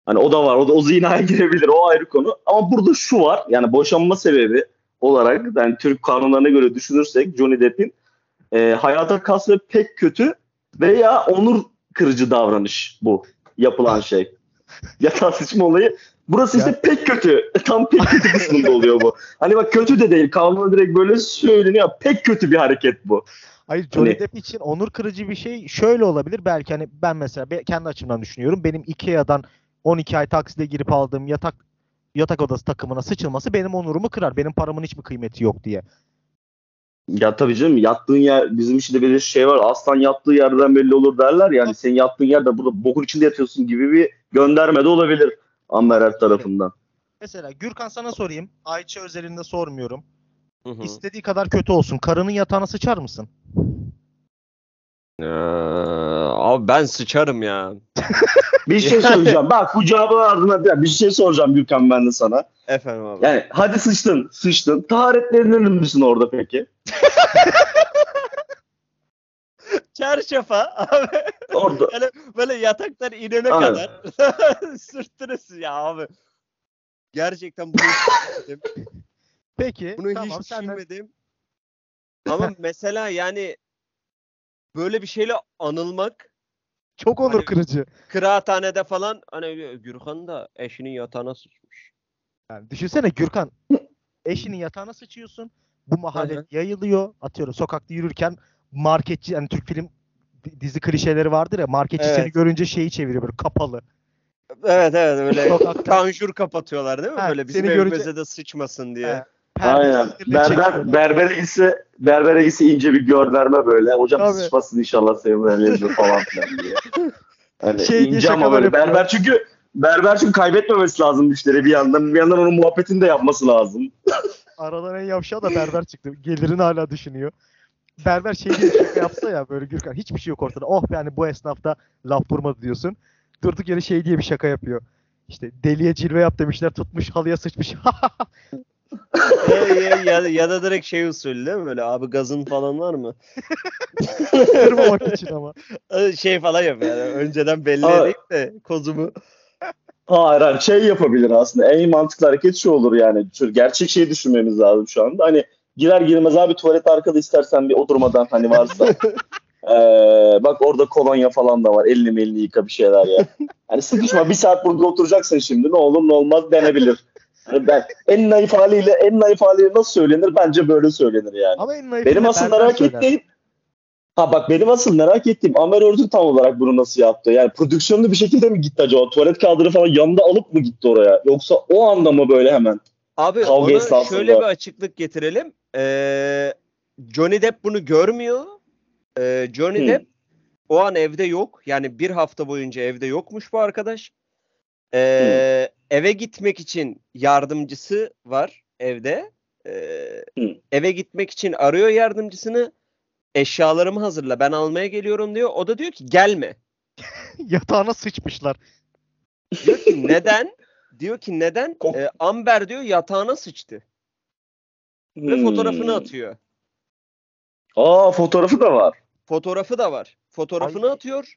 Speaker 4: hani o da var. O da o zinaya girebilir. O ayrı konu. Ama burada şu var. Yani boşanma sebebi olarak yani Türk kanunlarına göre düşünürsek Johnny Depp'in e, hayata kastı pek kötü veya onur kırıcı davranış bu yapılan şey. Yatağa sıçma olayı. Burası işte
Speaker 2: Ya.
Speaker 4: pek kötü. Tam pek kötü kısmında oluyor bu. Hani bak kötü de değil. Kanuna direkt böyle söyleniyor. Pek kötü bir hareket bu.
Speaker 2: Hayır Johnny
Speaker 4: Hani-
Speaker 2: Depp için onur kırıcı bir şey şöyle olabilir. Belki hani ben mesela kendi açımdan düşünüyorum. Benim Ikea'dan 12 ay takside girip aldığım yatak yatak odası takımına sıçılması benim onurumu kırar. Benim paramın hiçbir kıymeti yok diye.
Speaker 4: Ya tabii canım yattığın yer bizim işte bir şey var. Aslan yattığı yerden belli olur derler. Yani senin yattığın yerde burada bokun içinde yatıyorsun gibi bir gönderme de olabilir Amber tarafından.
Speaker 2: Mesela Gürkan sana sorayım. Ayça özelinde sormuyorum.
Speaker 3: Hı hı.
Speaker 2: İstediği kadar kötü olsun. Karının yatağına sıçar mısın?
Speaker 3: Ee, abi ben sıçarım ya.
Speaker 4: Bir şey söyleyeceğim. Bak bu cevabın ardına bir- bir şey soracağım Gürkan ben de sana.
Speaker 3: Efendim abi.
Speaker 4: Yani hadi sıçtın, sıçtın. Taharetlenir misin orada peki?
Speaker 3: Çarşafa abi.
Speaker 4: Orada.
Speaker 3: Böyle, böyle yataktan inene
Speaker 4: Aynen.
Speaker 3: kadar sürttünüz ya abi. Gerçekten bunu hiç düşünmedim.
Speaker 2: Peki.
Speaker 3: Bunu
Speaker 2: tamam,
Speaker 3: hiç
Speaker 2: senden-
Speaker 3: düşünmedim. Ama mesela yani böyle bir şeyle anılmak
Speaker 2: Çok onur
Speaker 3: Hani-
Speaker 2: kırıcı.
Speaker 3: kıraathanede falan hani Gürkan da eşinin yatağına sıçmış.
Speaker 2: Yani düşünsene Gürkan. Eşinin yatağına sıçıyorsun. Bu mahalle
Speaker 3: Hı hı.
Speaker 2: yayılıyor. Atıyorum sokakta yürürken marketçi yani Türk film di- dizi klişeleri vardır ya marketçi seni
Speaker 3: Evet.
Speaker 2: görünce şeyi çeviriyor böyle kapalı.
Speaker 3: Evet evet öyle panjur kapatıyorlar değil mi?
Speaker 2: Ha,
Speaker 3: böyle bizim
Speaker 2: seni görünce-
Speaker 3: evimize de sıçmasın diye.
Speaker 2: He.
Speaker 4: Aynen. Berber, berbere gitse, berbere gitse ince bir gönderme böyle. Hocam
Speaker 2: Tabii.
Speaker 4: sıçmasın inşallah evlenir falan filan diye. Hani
Speaker 2: Şey
Speaker 4: ince ama böyle.
Speaker 2: yapıyor.
Speaker 4: Berber çünkü berber çünkü kaybetmemesi lazım müşteri bir yandan. Bir yandan onun muhabbetini de yapması lazım.
Speaker 2: Aradan en yavşağı da berber çıktı. Gelirini hala düşünüyor. Berber şey diye şaka yapsa ya böyle Gürkan hiçbir şey yok ortada. Oh be hani bu esnafta laf vurmadı diyorsun. Durduk yere şey diye bir şaka yapıyor. İşte deliye cilve yap demişler tutmuş halıya sıçmış.
Speaker 3: ya, ya, ya, ya da direkt şey usulü değil mi? Böyle abi gazın falan var mı?
Speaker 2: Kırmamak için ama.
Speaker 3: Şey falan yapıyor yani. Önceden belli edeyim de kozumu.
Speaker 4: Hayır hayır şey yapabilir aslında. En mantıklı hareket şu olur yani. Şöyle gerçek şeyi düşünmemiz lazım şu anda. Hani girer girmez abi tuvalet arkada istersen bir oturmadan hani varsa. Ee, bak orada kolonya falan da var. Elini melini yıka bir şeyler ya. Hani sıkışma bir saat burada oturacaksın şimdi. Ne olur ne olmaz denebilir. Ben en naif haliyle en naif haliyle nasıl söylenir? Bence böyle söylenir yani.
Speaker 2: Ama en naif
Speaker 4: Benim asıl merak ettiğim Ha bak benim asıl merak ettiğim Amer Örtün tam olarak bunu nasıl yaptı? Yani prodüksiyonlu bir şekilde mi gitti acaba? Tuvalet kağıdını falan yanında alıp mı gitti oraya? Yoksa o anda mı böyle hemen?
Speaker 3: Abi
Speaker 4: Kavga
Speaker 3: ona
Speaker 4: esnasında.
Speaker 3: şöyle bir açıklık getirelim. Ee, Johnny Depp bunu görmüyor. Ee, Johnny
Speaker 4: Hmm.
Speaker 3: Depp o an evde yok. Yani bir hafta boyunca evde yokmuş bu arkadaş. Ee, eve gitmek için yardımcısı var evde. Ee,
Speaker 4: Hmm.
Speaker 3: eve gitmek için arıyor yardımcısını. Eşyalarımı hazırla ben almaya geliyorum diyor. O da diyor ki gelme.
Speaker 2: Yatağına sıçmışlar.
Speaker 3: Diyor ki neden? diyor ki neden? Ee, Amber diyor yatağına sıçtı. Ve
Speaker 4: Hmm.
Speaker 3: fotoğrafını atıyor.
Speaker 4: Aa fotoğrafı da var.
Speaker 3: Fotoğrafı da var. Fotoğrafını
Speaker 2: Ay.
Speaker 3: atıyor.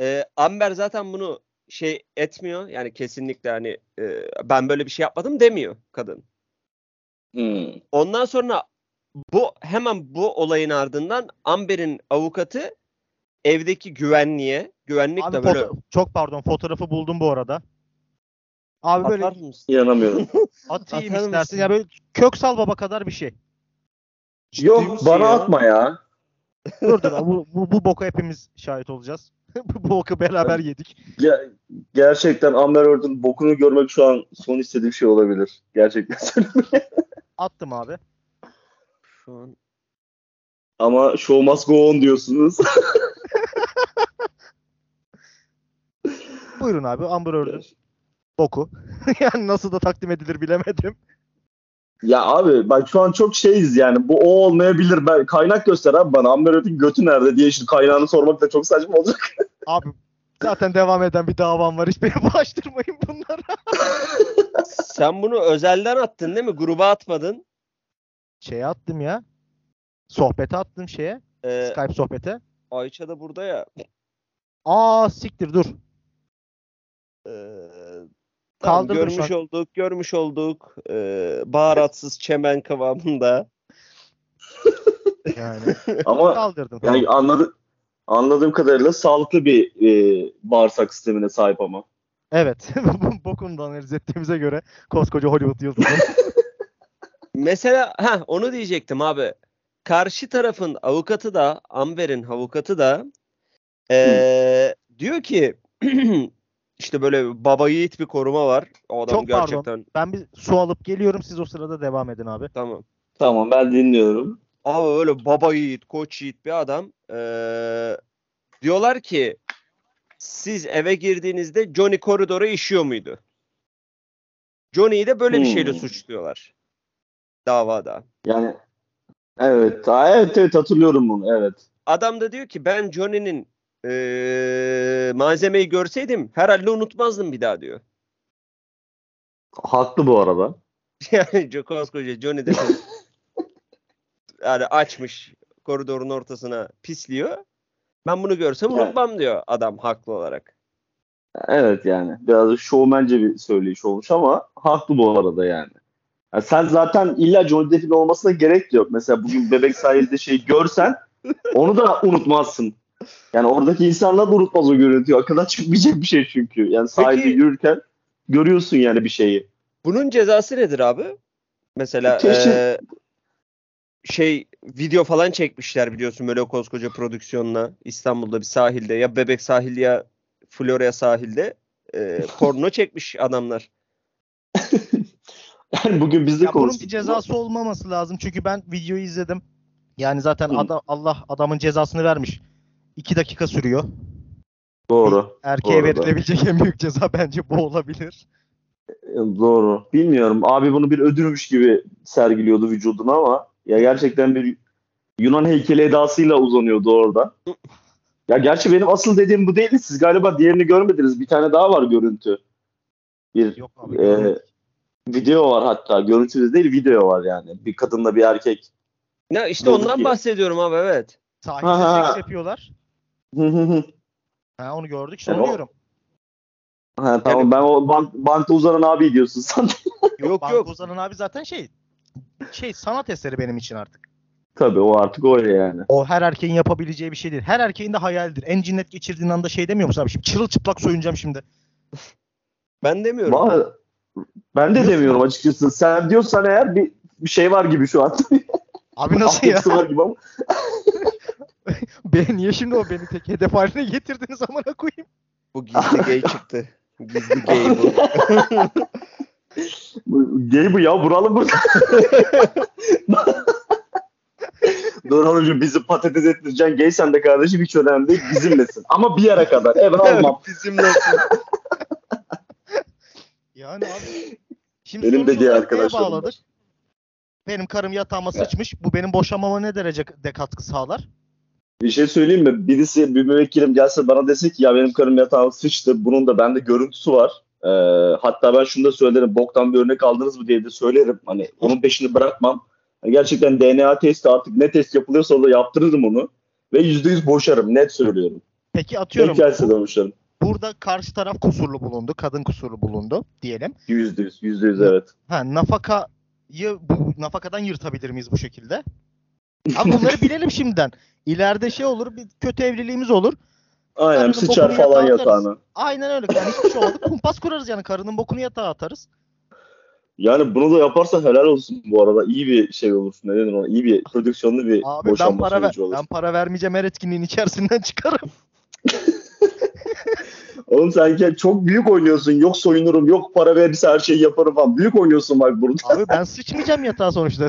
Speaker 3: Ee, Amber zaten bunu şey etmiyor. Yani kesinlikle hani e, ben böyle bir şey yapmadım demiyor kadın.
Speaker 4: Hmm.
Speaker 3: Ondan sonra bu hemen bu olayın ardından Amber'in avukatı evdeki güvenliğe, güvenlik
Speaker 2: Abi
Speaker 3: de böyle
Speaker 2: foto- çok pardon fotoğrafı buldum bu arada. Abi böyle
Speaker 3: atar mısın?
Speaker 4: İnanamıyorum.
Speaker 2: atayım
Speaker 3: Atar
Speaker 2: istersin.
Speaker 3: mısın?
Speaker 2: Ya böyle Köksal Baba kadar bir şey.
Speaker 3: Ciddi
Speaker 4: Yok bana
Speaker 3: ya?
Speaker 4: atma ya.
Speaker 2: Dur dur bu, bu, bu boka hepimiz şahit olacağız. bu boku beraber yedik.
Speaker 4: Ge- gerçekten Amer Örtün bokunu görmek şu an son istediğim şey olabilir. Gerçekten söylüyorum.
Speaker 2: Attım abi.
Speaker 3: Şu an
Speaker 4: Ama show must go on diyorsunuz.
Speaker 2: Buyurun abi Amber Heard'ın boku. yani nasıl da takdim edilir bilemedim.
Speaker 4: Ya abi bak şu an çok şeyiz yani. Bu o olmayabilir. Ben kaynak göster abi bana. Amber Örtün götü nerede diye şimdi kaynağını sormak da çok saçma olacak.
Speaker 2: Abi zaten devam eden bir davam var. Hiç beni bulaştırmayın bunlara.
Speaker 3: sen bunu özelden attın değil mi? Gruba atmadın.
Speaker 2: Şeye attım ya. Sohbete attım şeye.
Speaker 3: Ee,
Speaker 2: Skype sohbete.
Speaker 3: Ayça da burada ya.
Speaker 2: Aa siktir dur.
Speaker 3: Tamam,
Speaker 2: Kaldırdım şu
Speaker 3: görmüş
Speaker 2: an.
Speaker 3: olduk, görmüş olduk. Ee, baharatsız çemen kıvamında.
Speaker 2: Yani
Speaker 4: Ama
Speaker 2: kaldırdım.
Speaker 4: yani
Speaker 2: tamam.
Speaker 4: anladı, anladığım kadarıyla sağlıklı bir e, bağırsak sistemine sahip ama.
Speaker 2: Evet. Bokunu da analiz ettiğimize göre koskoca Hollywood yıldızı.
Speaker 3: Mesela ha onu diyecektim abi. Karşı tarafın avukatı da Amber'in avukatı da ee, diyor ki işte böyle baba yiğit bir koruma var. O adam
Speaker 2: Çok pardon.
Speaker 3: gerçekten
Speaker 2: ben bir su alıp geliyorum. Siz o sırada devam edin abi.
Speaker 3: tamam.
Speaker 4: Tamam ben dinliyorum.
Speaker 3: Abi öyle baba yiğit, koç yiğit bir adam. Ee, diyorlar ki siz eve girdiğinizde Johnny koridora işiyor muydu? Johnny'yi de böyle bir şeyle
Speaker 4: Hmm.
Speaker 3: suçluyorlar. Davada.
Speaker 4: Yani evet. Evet evet hatırlıyorum bunu. Evet.
Speaker 3: Adam da diyor ki ben Johnny'nin eee, malzemeyi görseydim herhalde unutmazdım bir daha diyor.
Speaker 4: Haklı bu arada.
Speaker 3: Yani koskoca Johnny de yani açmış koridorun ortasına pisliyor. Ben bunu görsem unutmam diyor adam haklı olarak.
Speaker 4: Evet yani. Biraz şovmence bir söyleyiş olmuş ama haklı bu arada yani. Ya sen zaten illa Johnny Depp'in olmasına gerek yok. Mesela bugün Bebek Sahil'de şey görsen onu da unutmazsın. Yani oradaki insanlar da unutmaz o görüntüyü. Akıldan çıkmayacak bir şey çünkü. Yani sahilde
Speaker 3: Peki-
Speaker 4: yürürken görüyorsun yani bir şeyi.
Speaker 3: Bunun cezası nedir abi? Mesela
Speaker 4: Keşke-
Speaker 3: eee, şey video falan çekmişler biliyorsun böyle koskoca prodüksiyonla İstanbul'da bir sahilde ya Bebek sahil ya Florya sahilde eee, porno çekmiş adamlar.
Speaker 4: Yani bugün biz de
Speaker 2: Ya bunun
Speaker 4: konuştuk.
Speaker 2: bir cezası olmaması lazım. Çünkü ben videoyu izledim. Yani zaten adam, Allah adamın cezasını vermiş. 2 dakika sürüyor.
Speaker 4: Doğru.
Speaker 2: Erkeğe
Speaker 4: Bu arada.
Speaker 2: verilebilecek en büyük ceza bence bu olabilir.
Speaker 4: Doğru. Bilmiyorum. Abi bunu bir ödülmüş gibi sergiliyordu vücuduna ama ya gerçekten bir Yunan heykeli edasıyla uzanıyordu orada. Ya gerçi benim asıl dediğim bu değildi. Siz galiba diğerini görmediniz. Bir tane daha var görüntü. Bir
Speaker 2: Yok abi.
Speaker 4: e, video var hatta. Görüntü de değil video var yani. Bir kadınla bir erkek.
Speaker 3: Ne işte
Speaker 4: Doğru
Speaker 3: ondan bahsediyorum abi evet.
Speaker 2: Sahilde seks yapıyorlar.
Speaker 4: Ha
Speaker 2: Ha, onu gördük işte
Speaker 4: Yani
Speaker 2: onu
Speaker 4: o-
Speaker 2: diyorum.
Speaker 4: tamam ben o bank, bankta uzanan abi diyorsun sandım.
Speaker 3: Yok
Speaker 2: Banka
Speaker 3: yok.
Speaker 2: uzanan abi zaten şey şey sanat eseri benim için artık.
Speaker 4: Tabii o artık o yani.
Speaker 2: O her erkeğin yapabileceği bir şey değil. Her erkeğin de hayaldir. En cinnet geçirdiğin anda şey demiyor musun abi? Şimdi çırılçıplak soyunacağım şimdi.
Speaker 3: Ben demiyorum.
Speaker 4: Vallahi ben de
Speaker 2: Diyorsun
Speaker 4: demiyorum açıkçası. Sen diyorsan eğer bir, bir şey var gibi şu an.
Speaker 2: Abi nasıl ya?
Speaker 4: Var gibi ama.
Speaker 2: Ben niye şimdi o beni tek hedef haline getirdiniz amına koyayım?
Speaker 3: Bu gizli gay çıktı. Gizli gay bu.
Speaker 4: Bu- Gay bu ya vuralım burada. Dorhan'cığım bizi patates ettireceksin. Gay sen de kardeşim hiç önemli değil. Bizimlesin. Ama bir yere kadar. Evet almam.
Speaker 3: Bizim nasıl?
Speaker 2: Yani abi. Şimdi
Speaker 4: Benim de
Speaker 2: neye
Speaker 4: arkadaşlarım
Speaker 2: bağladık? Benim karım yatağıma sıçmış. Bu benim boşanmama ne derece de katkı sağlar?
Speaker 4: Bir şey söyleyeyim mi? Birisi bir müvekkilim gelse bana dese ki ya benim karım yatağıma sıçtı. Bunun da bende görüntüsü var. Ee, hatta ben şunu da söylerim. Boktan bir örnek aldınız mı diye de söylerim. Hani onun peşini bırakmam. Gerçekten DNA testi artık ne test yapılıyorsa orada yaptırırım onu. Ve %100 boşarım. Net söylüyorum.
Speaker 2: Peki
Speaker 4: Denk
Speaker 2: atıyorum.
Speaker 4: gelse de boşarım.
Speaker 2: Burada karşı taraf kusurlu bulundu. Kadın kusurlu bulundu diyelim.
Speaker 4: %100. %100 evet.
Speaker 2: Ha nafakayı bu nafakadan yırtabilir miyiz bu şekilde? Abi bunları bilelim şimdiden. İleride şey olur, bir kötü evliliğimiz olur.
Speaker 4: Aynen
Speaker 2: Karının
Speaker 4: sıçar falan yatağına.
Speaker 2: Aynen öyle. Yani hiçbir şey olmadı. Kumpas kurarız yani. Karının bokunu yatağa atarız.
Speaker 4: Yani bunu da yaparsan helal olsun bu arada. İyi bir şey olursun. Ne denir ona? İyi bir prodüksiyonlu bir
Speaker 2: Abi ben
Speaker 4: boşanma
Speaker 2: para ver,
Speaker 4: süreci olur.
Speaker 2: ben para vermeyeceğim her etkinliğin içerisinden çıkarım.
Speaker 4: Oğlum sen çok büyük oynuyorsun. Yok soyunurum, yok para verirse her şeyi yaparım falan. Büyük oynuyorsun bak burada.
Speaker 2: Abi ben sıçmayacağım yatağa sonuçta.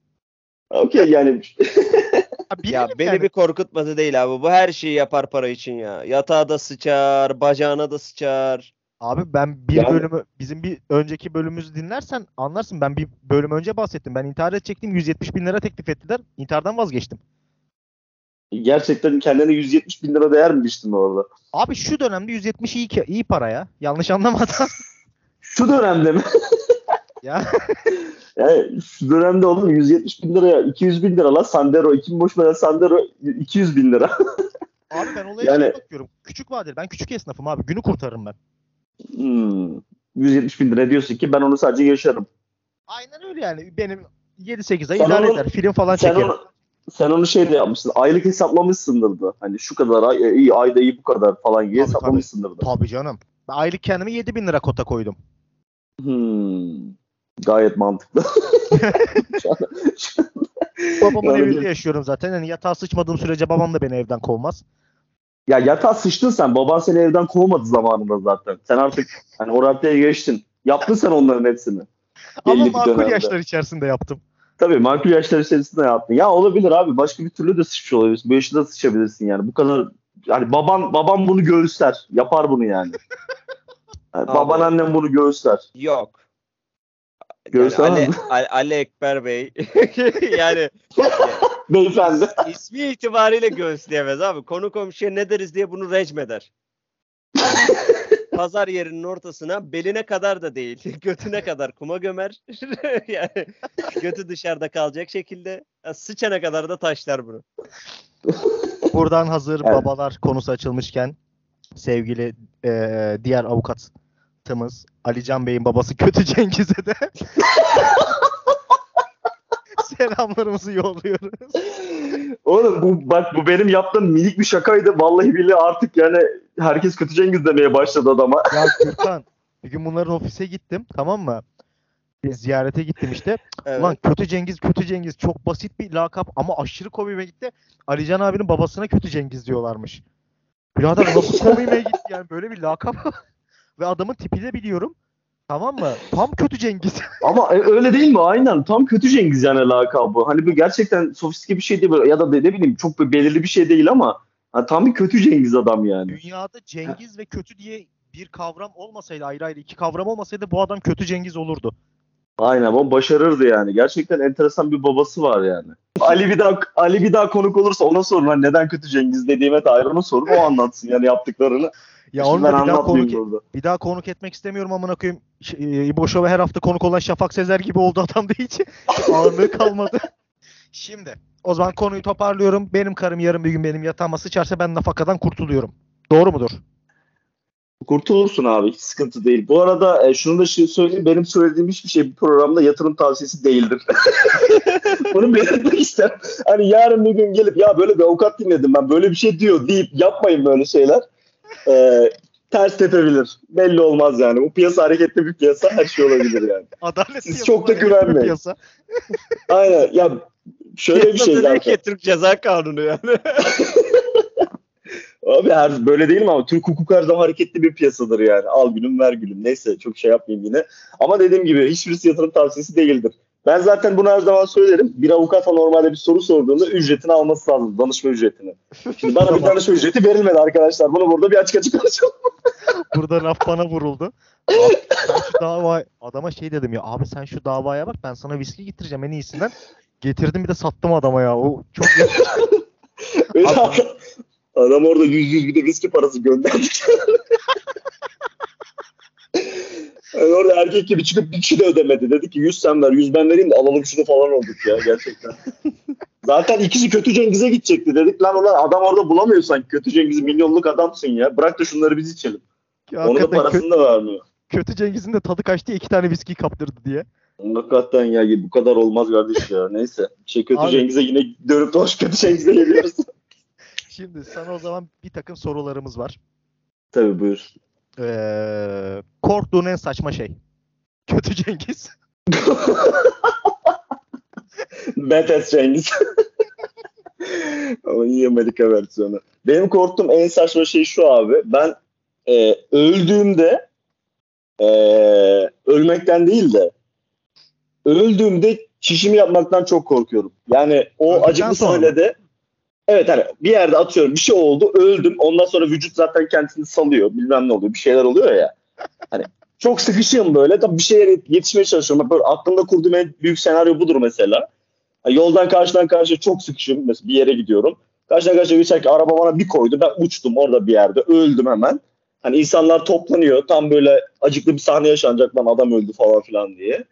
Speaker 4: Okey yani
Speaker 2: Bilelim
Speaker 3: Ya beni
Speaker 2: yani.
Speaker 3: bir korkutmadı değil abi. Bu her şeyi yapar para için ya. Yatağa da sıçar, bacağına da sıçar.
Speaker 2: Abi ben bir
Speaker 4: Yani-
Speaker 2: bölümü bizim bir önceki bölümümüzü dinlersen anlarsın. Ben bir bölüm önce bahsettim. Ben intihar edecektim. 170 bin lira teklif ettiler. İntihardan vazgeçtim.
Speaker 4: gerçekten kendine 170 bin lira değer mi biçtin orada?
Speaker 2: Abi şu dönemde 170 iyi, iyi para ya. Yanlış anlamadan.
Speaker 4: Şu dönemde mi?
Speaker 2: ya
Speaker 4: Yani şu dönemde oğlum 170 bin liraya 200 bin lira la Sandero. Kim boş veren Sandero 200 bin lira.
Speaker 2: abi ben olaya
Speaker 4: Yani-
Speaker 2: şey bakıyorum. Küçük vadeli. Ben küçük esnafım abi. Günü kurtarırım ben.
Speaker 4: Hmm. 170 bin lira diyorsun ki ben onu sadece yaşarım.
Speaker 2: Aynen öyle yani. Benim 7-8 ay
Speaker 4: Sen
Speaker 2: idare
Speaker 4: onu-
Speaker 2: eder. Film falan
Speaker 4: Sen
Speaker 2: çekerim.
Speaker 4: onu, sen onu şey de yapmışsın. Aylık hesaplamışsındır da. Hani şu kadar ay, e, iyi ayda iyi bu kadar falan diye hesaplamışsındır da.
Speaker 2: Tabii canım. Ben aylık kendime 7 bin lira kota koydum.
Speaker 4: Hmm. Gayet mantıklı. Şu şu
Speaker 2: Babamın
Speaker 4: Yani
Speaker 2: evinde yaşıyorum zaten. Yani yatağa sıçmadığım sürece babam da beni evden kovmaz.
Speaker 4: ya yatağa sıçtın sen. Baban seni evden kovmadı zamanında zaten. Sen artık hani o raddeye geçtin. Yaptın sen onların hepsini.
Speaker 2: Ama makul
Speaker 4: dönemde.
Speaker 2: yaşlar içerisinde yaptım.
Speaker 4: Tabii makul yaşlar içerisinde yaptın. Ya olabilir abi. Başka bir türlü de sıçmış olabilirsin. Bu yaşta da sıçabilirsin yani. Bu kadar yani baban baban bunu göğüsler. Yapar bunu yani. Yani baban annem bunu göğüsler.
Speaker 3: Yok.
Speaker 4: Görsel
Speaker 3: yani Ali? Ali, Ali Ekber Bey yani
Speaker 4: Beyefendi.
Speaker 3: ismi itibariyle göğüsleyemez abi. Konu komşuya ne deriz diye bunu recmeder. Pazar yerinin ortasına beline kadar da değil, götüne kadar kuma gömer. yani götü dışarıda kalacak şekilde sıçana kadar da taşlar bunu.
Speaker 2: Buradan hazır
Speaker 4: Evet.
Speaker 2: babalar konusu açılmışken sevgili eee, diğer avukatımız Alican Bey'in babası Kötü Cengiz'e de selamlarımızı yolluyoruz.
Speaker 4: Oğlum bu bak bu benim yaptığım minik bir şakaydı. Vallahi billahi artık yani herkes kötü Cengiz demeye başladı adama.
Speaker 2: Ya Gürkan bir gün bunların ofise gittim tamam mı? Bir ziyarete gittim işte.
Speaker 3: Evet.
Speaker 2: Ulan Kötü Cengiz, Kötü Cengiz çok basit bir lakap ama aşırı komiğime gitti. Alican abinin babasına Kötü Cengiz diyorlarmış. Birader nasıl komiğime gitti yani böyle bir lakap. Ve adamın tipini de biliyorum. Tamam mı? Tam Kötü Cengiz.
Speaker 4: Ama e, öyle değil mi? Aynen. Tam kötü Cengiz yani lakabı. Hani bu gerçekten sofistike bir şey değil böyle ya da ne bileyim çok belirli bir şey değil ama ha, tam bir kötü Cengiz adam yani.
Speaker 2: Dünyada Cengiz ve kötü diye bir kavram olmasaydı ayrı ayrı iki kavram olmasaydı bu adam Kötü Cengiz olurdu.
Speaker 4: Aynen ama başarırdı yani. Gerçekten enteresan bir babası var yani. Ali bir daha Ali bir daha konuk olursa ona sorun hani neden kötü Cengiz dediğime dair ona sorun o anlatsın yani yaptıklarını.
Speaker 2: Ya onu da bir daha konuk,
Speaker 4: burada.
Speaker 2: bir daha konuk etmek istemiyorum amına koyayım. E, İbo Show'a her hafta konuk olan Şafak Sezer gibi oldu adam da hiç ağırlığı kalmadı. Şimdi o zaman konuyu toparlıyorum. Benim karım yarın bir gün benim yatağıma sıçarsa ben nafakadan kurtuluyorum. Doğru mudur?
Speaker 4: Kurtulursun abi hiç sıkıntı değil. Bu arada e, şunu da şey söyleyeyim benim söylediğim hiçbir şey bu programda yatırım tavsiyesi değildir. Bunu belirtmek isterim. Hani yarın bir gün gelip ya böyle bir avukat dinledim ben böyle bir şey diyor deyip yapmayın böyle şeyler. E, ters tepebilir. Belli olmaz yani. Bu piyasa hareketli bir piyasa her şey olabilir yani.
Speaker 2: Adalet
Speaker 4: Siz çok da güvenmeyin.
Speaker 2: piyasa.
Speaker 4: Aynen ya şöyle bir şey
Speaker 3: Piyasa
Speaker 4: zaten.
Speaker 3: ki Türk Ceza Kanunu yani.
Speaker 4: Abi her böyle değil mi ama Türk hukuku her zaman hareketli bir piyasadır yani. Al gülüm ver gülüm. Neyse çok şey yapmayayım yine. Ama dediğim gibi hiçbirisi yatırım tavsiyesi değildir. Ben zaten bunu her zaman söylerim. Bir avukata normalde bir soru sorduğunda ücretini alması lazım. Danışma ücretini. Şimdi bana bir danışma ücreti verilmedi arkadaşlar. Bunu burada bir açık açık konuşalım.
Speaker 2: Burada laf bana vuruldu. Abi, şu dava adama şey dedim ya abi sen şu davaya bak ben sana viski getireceğim en iyisinden. Getirdim bir de sattım adama ya. O çok
Speaker 4: adam, adam orada yüz yüz bir de viski parası gönderdi. Yani orada erkek gibi çıkıp bir kişi de ödemedi. Dedi ki 100 sen ver 100 ben vereyim de alalım şunu falan olduk ya gerçekten. Zaten ikisi kötü Cengiz'e gidecekti. Dedik lan ulan adam orada bulamıyor sanki. Kötü Cengiz milyonluk adamsın ya. Bırak da şunları biz içelim. Onun da
Speaker 2: hakikaten kö-
Speaker 4: parasını da vermiyor.
Speaker 2: kötü Cengiz'in de tadı kaçtı iki tane viski kaptırdı diye.
Speaker 4: Hakikaten ya bu kadar olmaz kardeş ya. Neyse. Şey kötü
Speaker 2: Abi-
Speaker 4: Cengiz'e yine dönüp doş kötü Cengiz'e geliyoruz.
Speaker 2: Şimdi sana o zaman bir takım sorularımız var.
Speaker 4: Tabii buyur.
Speaker 2: Ee, korktuğun en saçma şey. Kötü Cengiz.
Speaker 4: Betes Cengiz. Ama iyi Amerika versiyonu. Benim korktuğum en saçma şey şu abi. Ben e, öldüğümde e, ölmekten değil de öldüğümde çişimi yapmaktan çok korkuyorum. Yani o
Speaker 2: Öldükten
Speaker 4: acıklı
Speaker 2: sonra
Speaker 4: sahnede evet hani bir yerde atıyorum bir şey oldu öldüm ondan sonra vücut zaten kendisini salıyor bilmem ne oluyor bir şeyler oluyor ya. Hani çok sıkışığım böyle tabii bir şeye yetişmeye çalışıyorum. Böyle aklımda kurduğum en büyük senaryo budur mesela. Hani Yoldan karşıdan karşıya çok sıkışım. Mesela bir yere gidiyorum. Karşıdan karşıya geçerken araba bana bir koydu. Ben uçtum orada bir yerde. Öldüm hemen. Hani insanlar toplanıyor. Tam böyle acıklı bir sahne yaşanacak lan adam öldü falan filan diye.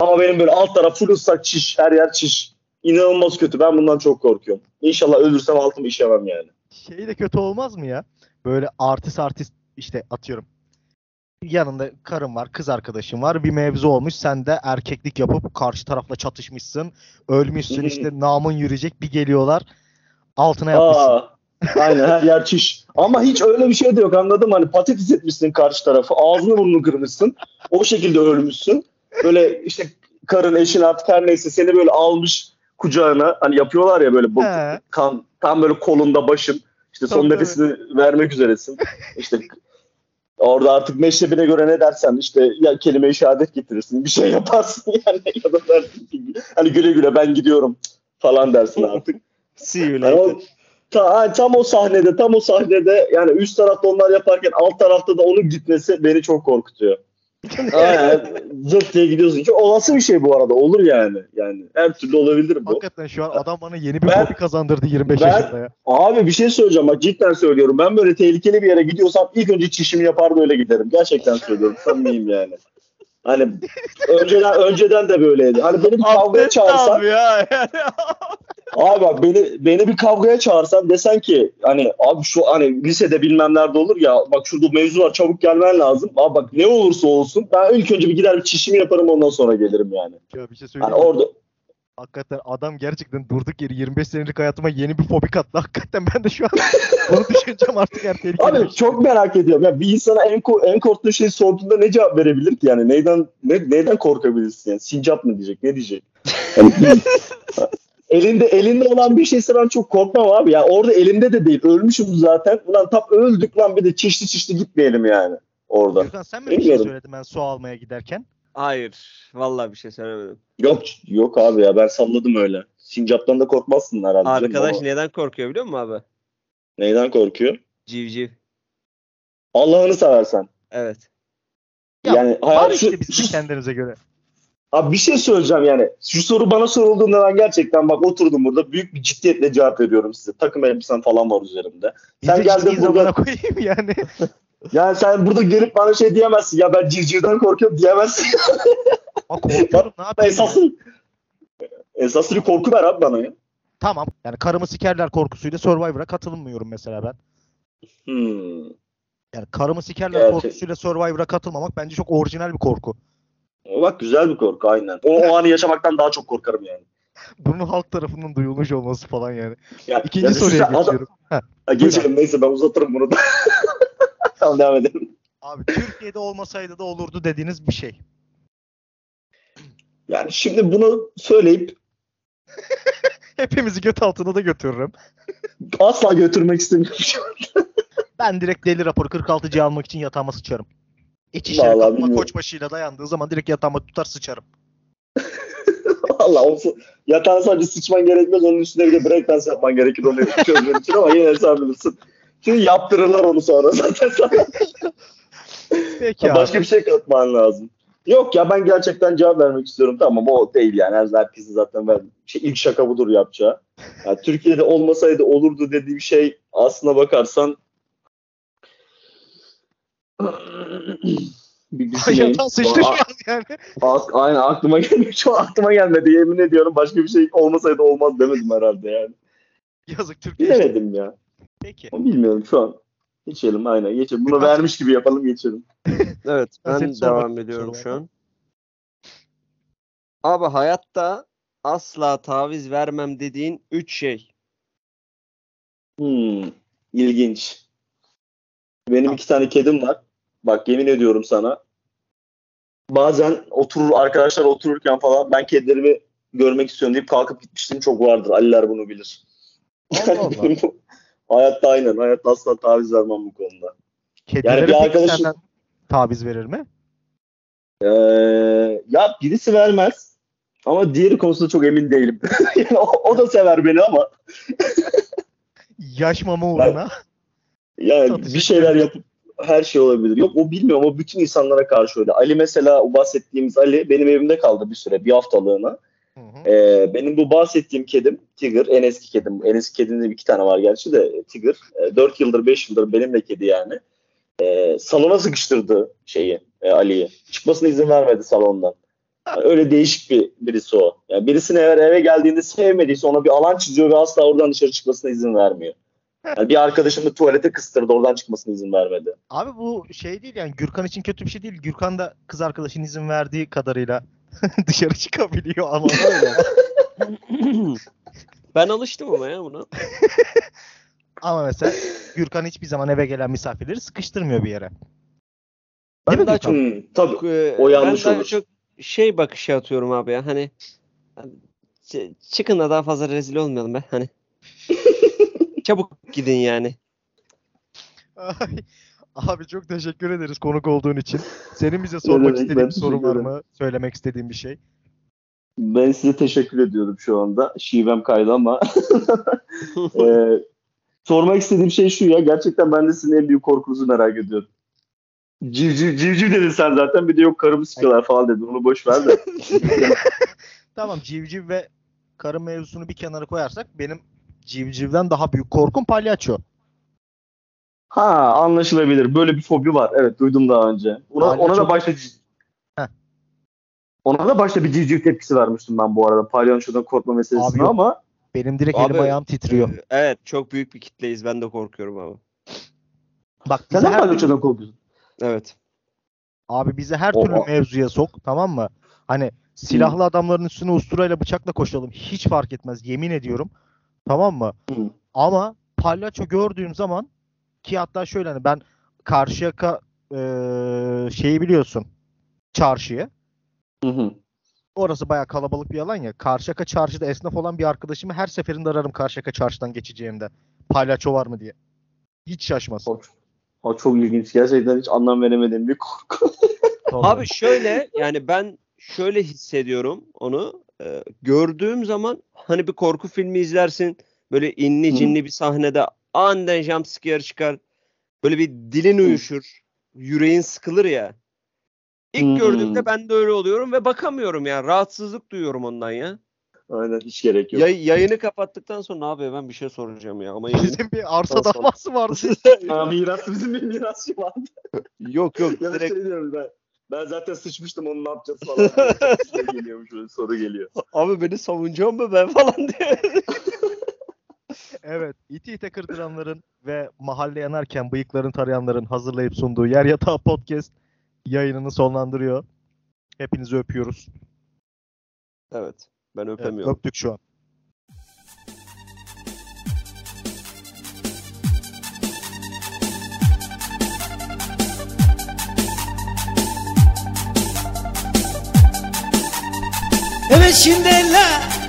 Speaker 4: Ama benim böyle alt taraf full ıslak çiş. Her yer çiş. İnanılmaz kötü. Ben bundan çok korkuyorum. İnşallah ölürsem altımı işemem yani.
Speaker 2: Şey de kötü olmaz mı ya? Böyle artist artist işte atıyorum. Yanında karın var, kız arkadaşın var. Bir mevzu olmuş. Sen de erkeklik yapıp karşı tarafla çatışmışsın. Ölmüşsün işte namın yürüyecek. Bir geliyorlar. Altına yapmışsın.
Speaker 4: Aa, aynen her yer çiş. Ama hiç öyle bir şey de yok anladın mı? Hani patates etmişsin karşı tarafı. Ağzını burnunu kırmışsın. O şekilde ölmüşsün. Böyle işte karın eşin artık her neyse seni böyle almış kucağına. Hani yapıyorlar ya böyle bu
Speaker 2: He.
Speaker 4: kan tam böyle kolunda başın. İşte son
Speaker 2: Tabii,
Speaker 4: nefesini vermek üzeresin. İşte orada artık meşrebine göre ne dersen işte ya kelime-i şehadet getirirsin. Bir şey yaparsın yani ya da dersin ki hani güle güle ben gidiyorum falan dersin artık.
Speaker 3: See you
Speaker 4: Yani o,
Speaker 3: later.
Speaker 4: ta- tam o sahnede, tam o sahnede yani üst tarafta onlar yaparken alt tarafta da onun gitmesi beni çok korkutuyor. Aynen. Zırt diye gidiyorsun. Ki olası bir şey bu arada. Olur yani. Yani her türlü olabilir bu.
Speaker 2: Hakikaten şu an adam bana yeni bir
Speaker 4: Ben-
Speaker 2: hobi kazandırdı 25
Speaker 4: ben-
Speaker 2: yaşında ya.
Speaker 4: Abi bir şey söyleyeceğim. Bak cidden söylüyorum. Ben böyle tehlikeli bir yere gidiyorsam ilk önce çişimi yapar da öyle giderim. Gerçekten söylüyorum. Samimiyim yani. Hani önceden önceden de böyleydi. Hani beni bir kavgaya çağırsan
Speaker 2: ya.
Speaker 4: Abi bak beni beni bir kavgaya çağırsan desen ki hani abi şu hani lisede bilmem nerede olur ya bak şurada mevzu var çabuk gelmen lazım. Abi bak ne olursa olsun ben ilk önce bir gider bir çişimi yaparım ondan sonra gelirim yani.
Speaker 2: ya bir şey
Speaker 4: Hani
Speaker 2: söyleyeyim. mi?
Speaker 4: orada
Speaker 2: Hakikaten adam gerçekten durduk yeri 25 senelik hayatıma yeni bir fobi kattı. Hakikaten ben de şu an bunu düşüneceğim artık her tehlikeli.
Speaker 4: abi
Speaker 2: şey.
Speaker 4: çok merak ediyorum. Ya bir insana en en korktuğu şey sorduğunda ne cevap verebilir ki yani? Neyden ne, neyden korkabilirsin yani? Sincap mı diyecek? Ne diyecek? Yani, elinde elinde olan bir şeyse ben çok korkmam abi. Ya orada elimde de değil. Ölmüşüm zaten. Ulan tam öldük lan bir de çişli çişli gitmeyelim yani orada.
Speaker 2: Gürkan sen mi bir şey
Speaker 4: Bilmiyorum.
Speaker 2: söyledin ben su almaya giderken?
Speaker 3: Hayır. Vallahi bir şey söylemedim.
Speaker 4: Yok yok abi ya ben salladım öyle. Sincaptan da korkmazsın herhalde.
Speaker 3: Arkadaş
Speaker 4: ama
Speaker 3: neden korkuyor biliyor musun abi?
Speaker 4: Neyden korkuyor?
Speaker 3: Civciv.
Speaker 4: Allah'ını seversen.
Speaker 3: Evet.
Speaker 2: Ya,
Speaker 4: yani hayat
Speaker 2: işte
Speaker 4: şu,
Speaker 2: bizim
Speaker 4: şu-
Speaker 2: kendinize göre.
Speaker 4: Abi bir şey söyleyeceğim yani. Şu soru bana sorulduğunda ben gerçekten bak oturdum burada büyük bir ciddiyetle cevap veriyorum size. Takım elbisem falan var üzerimde. Sen
Speaker 2: Bizi
Speaker 4: geldin
Speaker 2: ciddi
Speaker 4: burada-
Speaker 2: koyayım yani.
Speaker 4: Yani sen burada gelip bana şey diyemezsin. Ya ben civcivden korkuyorum diyemezsin.
Speaker 2: Aa, korkuyorum ne yapayım? ya?
Speaker 4: Esaslı esaslı bir korku ver abi bana ya.
Speaker 2: Tamam. Yani karımı sikerler korkusuyla Survivor'a katılmıyorum mesela ben.
Speaker 4: Hmm.
Speaker 2: Yani karımı sikerler
Speaker 4: Gerçek-
Speaker 2: korkusuyla Survivor'a katılmamak bence çok orijinal bir korku.
Speaker 4: O bak güzel bir korku aynen. O, o anı yaşamaktan daha çok korkarım yani.
Speaker 2: Bunun halk tarafından duyulmuş olması falan yani.
Speaker 4: Ya,
Speaker 2: İkinci
Speaker 4: ya
Speaker 2: soruya
Speaker 4: adam-
Speaker 2: geçiyorum. Heh.
Speaker 4: Ha, geçelim neyse ben uzatırım bunu da. tamam devam edelim.
Speaker 2: Abi Türkiye'de olmasaydı da olurdu dediğiniz bir şey.
Speaker 4: Yani şimdi bunu söyleyip
Speaker 2: Hepimizi göt altına da götürürüm.
Speaker 4: asla götürmek istemiyorum.
Speaker 2: Ben direkt deli raporu 46'cı almak için yatağıma sıçarım.
Speaker 4: Vallahi
Speaker 2: kapıma koçbaşıyla dayandığı zaman direkt yatağıma tutar sıçarım.
Speaker 4: Allah olsun. Yatağın sadece sıçman gerekmez. Onun üstüne bir de breakdance yapman gerekir onu çözmen için ama yine sen bilirsin. Çünkü yaptırırlar onu sonra zaten sana.
Speaker 2: Peki abi.
Speaker 4: Başka bir şey katman lazım. Yok ya ben gerçekten cevap vermek istiyorum. Tamam o değil yani. Her herkesin zaten ben şey, ilk şaka budur yapacağı. Yani Türkiye'de olmasaydı olurdu dediğim şey aslına bakarsan bir düşüneyim.
Speaker 2: Sıçtı şu an yani.
Speaker 4: Aynen aklıma gelmiyor. Şu aklıma gelmedi. Yemin ediyorum başka bir şey olmasaydı olmaz demedim herhalde yani.
Speaker 2: Yazık Türkiye.
Speaker 4: Bilemedim ya.
Speaker 2: Peki.
Speaker 4: Ama bilmiyorum şu an. Geçelim aynen geçelim. Bunu vermiş gibi yapalım geçelim.
Speaker 3: Evet
Speaker 2: Ben
Speaker 3: devam ediyorum şu an. Abi hayatta asla taviz vermem dediğin 3 şey.
Speaker 4: Hmm, ilginç. Benim iki tane kedim var. Bak yemin ediyorum sana. Bazen oturur arkadaşlar otururken falan ben kedilerimi görmek istiyorum deyip kalkıp gitmiştim çok vardır. Aliler bunu bilir.
Speaker 2: Allah Allah.
Speaker 4: Hayatta aynen. Hayatta asla taviz vermem bu konuda.
Speaker 2: Kedilere
Speaker 4: bir
Speaker 2: peki
Speaker 4: arkadaşım-
Speaker 2: taviz verir mi?
Speaker 4: Ee, ya birisi vermez. Ama diğeri konusunda çok emin değilim. yani o, o da sever beni ama
Speaker 2: Yaş mama uğruna.
Speaker 4: yani
Speaker 2: Satış
Speaker 4: bir şeyler yapıp her şey olabilir. Yok o bilmiyorum o bütün insanlara karşı öyle. Ali mesela o bahsettiğimiz Ali benim evimde kaldı bir süre bir haftalığına.
Speaker 2: Hı hı.
Speaker 4: Ee, benim bu bahsettiğim kedim Tigger en eski kedim. En eski kedimde iki tane var gerçi de Tigger. E, 4 yıldır 5 yıldır benimle kedi yani. Ee, salona sıkıştırdı şeyi e, Ali'yi. Çıkmasına izin vermedi salondan. Yani öyle değişik bir birisi o. Yani birisini eğer eve geldiğinde sevmediyse ona bir alan çiziyor ve asla oradan dışarı çıkmasına izin vermiyor. Yani bir arkadaşımı tuvalete kıstırdı oradan çıkmasına izin vermedi.
Speaker 2: Abi bu şey değil yani Gürkan için kötü bir şey değil. Gürkan da kız arkadaşın izin verdiği kadarıyla dışarı çıkabiliyor ama
Speaker 3: ben alıştım ama ya buna.
Speaker 2: ama mesela Gürkan hiçbir zaman eve gelen misafirleri sıkıştırmıyor bir yere.
Speaker 3: Ben
Speaker 2: mi
Speaker 3: daha
Speaker 2: Gürkan?
Speaker 3: çok
Speaker 4: Hmm, tabii.
Speaker 3: e,
Speaker 4: O yanlış
Speaker 3: ben daha
Speaker 4: olur.
Speaker 3: çok şey bakışı atıyorum abi ya hani çıkın da daha fazla rezil olmayalım be hani. Çabuk gidin yani.
Speaker 2: Abi çok teşekkür ederiz konuk olduğun için. Senin bize sormak
Speaker 4: demek,
Speaker 2: istediğin bir sorun var mı? Söylemek istediğin bir şey.
Speaker 4: Ben size teşekkür ediyorum şu anda. Şivem kaydı ama Ee, sormak istediğim şey şu ya. Gerçekten ben de sizin en büyük korkunuzu merak ediyorum. Civciv, civciv dedin sen zaten. Bir de yok karımı sikiyorlar falan dedin. Onu boş ver de.
Speaker 2: Tamam civciv ve karı mevzusunu bir kenara koyarsak benim civcivden daha büyük korkum palyaço.
Speaker 4: Ha anlaşılabilir. Böyle bir fobi var. Evet duydum daha önce. Ona,
Speaker 2: Palyaço-
Speaker 4: ona da başta
Speaker 2: Heh.
Speaker 4: ona da başta bir civciv tepkisi vermiştim ben bu arada. Palyaçodan korkma meselesine
Speaker 2: Abi
Speaker 4: ama
Speaker 2: Benim direkt
Speaker 3: Abi,
Speaker 2: elim ayağım titriyor.
Speaker 3: Ee, Evet çok büyük bir kitleyiz. Ben de korkuyorum abi.
Speaker 2: Bak
Speaker 4: sen de palyaçodan korkuyorsun.
Speaker 3: Evet.
Speaker 2: abi bize her
Speaker 4: O-
Speaker 2: türlü mevzuya sok tamam mı? Hani silahlı adamların üstüne usturayla bıçakla koşalım. Hiç fark etmez yemin ediyorum. Tamam mı?
Speaker 4: Hı.
Speaker 2: Ama palyaço gördüğüm zaman ki hatta şöyle hani ben Karşıyaka eee şeyi biliyorsun. Çarşıyı.
Speaker 4: Hı hı.
Speaker 2: Orası bayağı kalabalık bir alan ya. Karşıyaka çarşıda esnaf olan bir arkadaşımı her seferinde ararım Karşıyaka çarşıdan geçeceğimde. Palyaço var mı diye. Hiç şaşmaz.
Speaker 4: O, o çok ilginç. Gerçekten hiç anlam veremediğim bir korku.
Speaker 3: Abi şöyle yani ben şöyle hissediyorum onu. Ee, gördüğüm zaman hani bir korku filmi izlersin. Böyle inli
Speaker 4: Hı.
Speaker 3: cinli bir sahnede aniden jumpscare çıkar. Böyle bir dilin uyuşur. Yüreğin sıkılır ya. İlk
Speaker 4: Hı.
Speaker 3: gördüğümde ben de öyle oluyorum ve bakamıyorum ya. Rahatsızlık duyuyorum ondan ya.
Speaker 4: Aynen hiç gerek yok.
Speaker 3: Yay- yayını kapattıktan sonra abi ben bir şey soracağım ya ama yayını-
Speaker 2: Bizim bir arsa davası vardı.
Speaker 4: Ha, miras bizim bir mirasçı vardı.
Speaker 3: yok yok
Speaker 4: Ya bir
Speaker 3: direkt
Speaker 4: şey diyorum ben. Ben zaten sıçmıştım onu ne yapacağız falan. şey geliyormuş soru geliyor.
Speaker 3: abi beni savunacağım mı ben falan diye.
Speaker 2: Evet. İti ite kırdıranların ve mahalle yanarken bıyıklarını tarayanların hazırlayıp sunduğu Yer Yatağı Podcast yayınını sonlandırıyor. Hepinizi öpüyoruz.
Speaker 3: evet ben
Speaker 2: Evet,
Speaker 3: öpemiyorum.
Speaker 2: öptük şu an.
Speaker 5: Evet şimdi eller